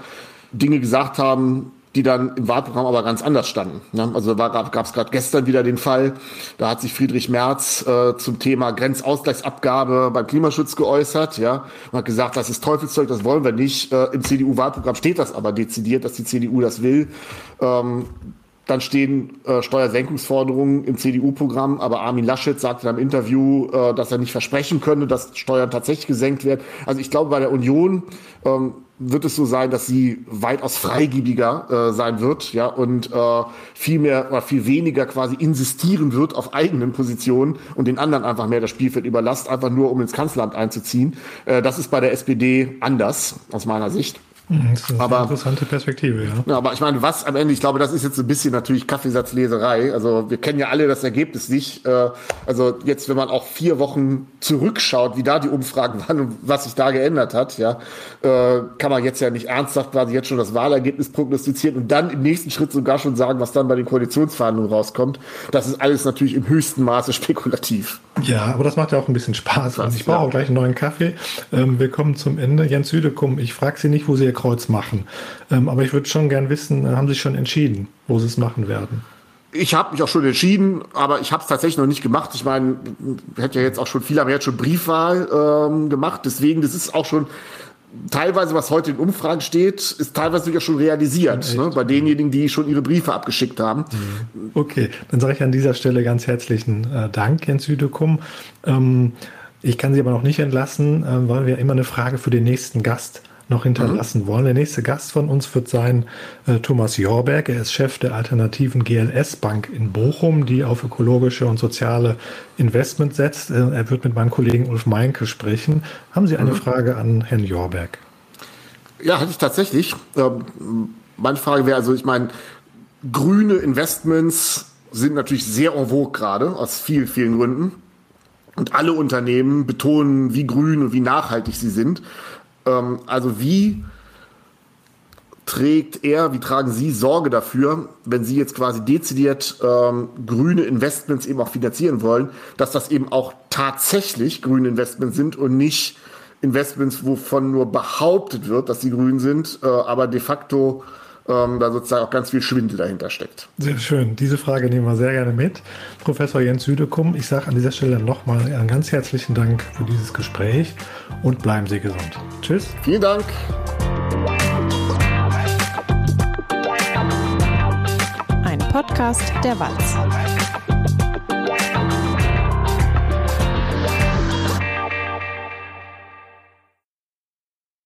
Dinge gesagt haben, die dann im Wahlprogramm aber ganz anders standen. Ne? Also da gab es gerade gestern wieder den Fall, da hat sich Friedrich Merz äh, zum Thema Grenzausgleichsabgabe beim Klimaschutz geäußert, ja, und hat gesagt, das ist Teufelszeug, das wollen wir nicht. Äh, Im CDU-Wahlprogramm steht das aber dezidiert, dass die CDU das will. Ähm, dann stehen äh, Steuersenkungsforderungen im CDU-Programm, aber Armin Laschet sagte im Interview, äh, dass er nicht versprechen könne, dass Steuern tatsächlich gesenkt werden. Also ich glaube, bei der Union ähm, wird es so sein, dass sie weitaus freigiebiger äh, sein wird, ja, und äh, viel mehr oder viel weniger quasi insistieren wird auf eigenen Positionen und den anderen einfach mehr das Spielfeld überlasst, einfach nur um ins Kanzleramt einzuziehen. Äh, das ist bei der SPD anders, aus meiner Sicht. Mhm, das ist eine aber, interessante Perspektive, ja. Aber ich meine, was am Ende, ich glaube, das ist jetzt ein bisschen natürlich Kaffeesatzleserei. Also wir kennen ja alle das Ergebnis nicht. Äh, also jetzt, wenn man auch vier Wochen zurückschaut, wie da die Umfragen waren und was sich da geändert hat, ja, äh, kann man jetzt ja nicht ernsthaft quasi jetzt schon das Wahlergebnis prognostizieren und dann im nächsten Schritt sogar schon sagen, was dann bei den Koalitionsverhandlungen rauskommt. Das ist alles natürlich im höchsten Maße (laughs) spekulativ. Ja, aber das macht ja auch ein bisschen Spaß. Und ich brauche auch gleich einen neuen Kaffee. Ähm, wir kommen zum Ende. Jens Südekum, ich frage Sie nicht, wo Sie Ihr Kreuz machen. Ähm, aber ich würde schon gern wissen, äh, haben Sie schon entschieden, wo Sie es machen werden? Ich habe mich auch schon entschieden, aber ich habe es tatsächlich noch nicht gemacht. Ich meine, hätte ja jetzt auch schon viele haben jetzt schon Briefwahl ähm, gemacht. Deswegen, das ist auch schon teilweise, was heute in Umfragen steht, ist teilweise ja schon realisiert, ne, bei denjenigen, die schon ihre Briefe abgeschickt haben. Okay, dann sage ich an dieser Stelle ganz herzlichen äh, Dank, Jens Südekum. Ähm, ich kann Sie aber noch nicht entlassen, äh, weil wir immer eine Frage für den nächsten Gast noch hinterlassen mhm. wollen. Der nächste Gast von uns wird sein äh, Thomas Jorberg. Er ist Chef der alternativen GLS Bank in Bochum, die auf ökologische und soziale Investment setzt. Äh, er wird mit meinem Kollegen Ulf Meinke sprechen. Haben Sie eine mhm. Frage an Herrn Jorberg? Ja, hatte ich tatsächlich. Ähm, meine Frage wäre also, ich meine, grüne Investments sind natürlich sehr en vogue gerade, aus vielen, vielen Gründen. Und alle Unternehmen betonen, wie grün und wie nachhaltig sie sind. Ähm, also wie trägt er, wie tragen Sie Sorge dafür, wenn Sie jetzt quasi dezidiert ähm, grüne Investments eben auch finanzieren wollen, dass das eben auch tatsächlich grüne Investments sind und nicht Investments, wovon nur behauptet wird, dass sie grün sind, äh, aber de facto ähm, da sozusagen auch ganz viel Schwindel dahinter steckt. Sehr schön. Diese Frage nehmen wir sehr gerne mit. Professor Jens Südekum, ich sage an dieser Stelle nochmal einen ganz herzlichen Dank für dieses Gespräch und bleiben Sie gesund. Tschüss. Vielen Dank. Ein Podcast der Walz.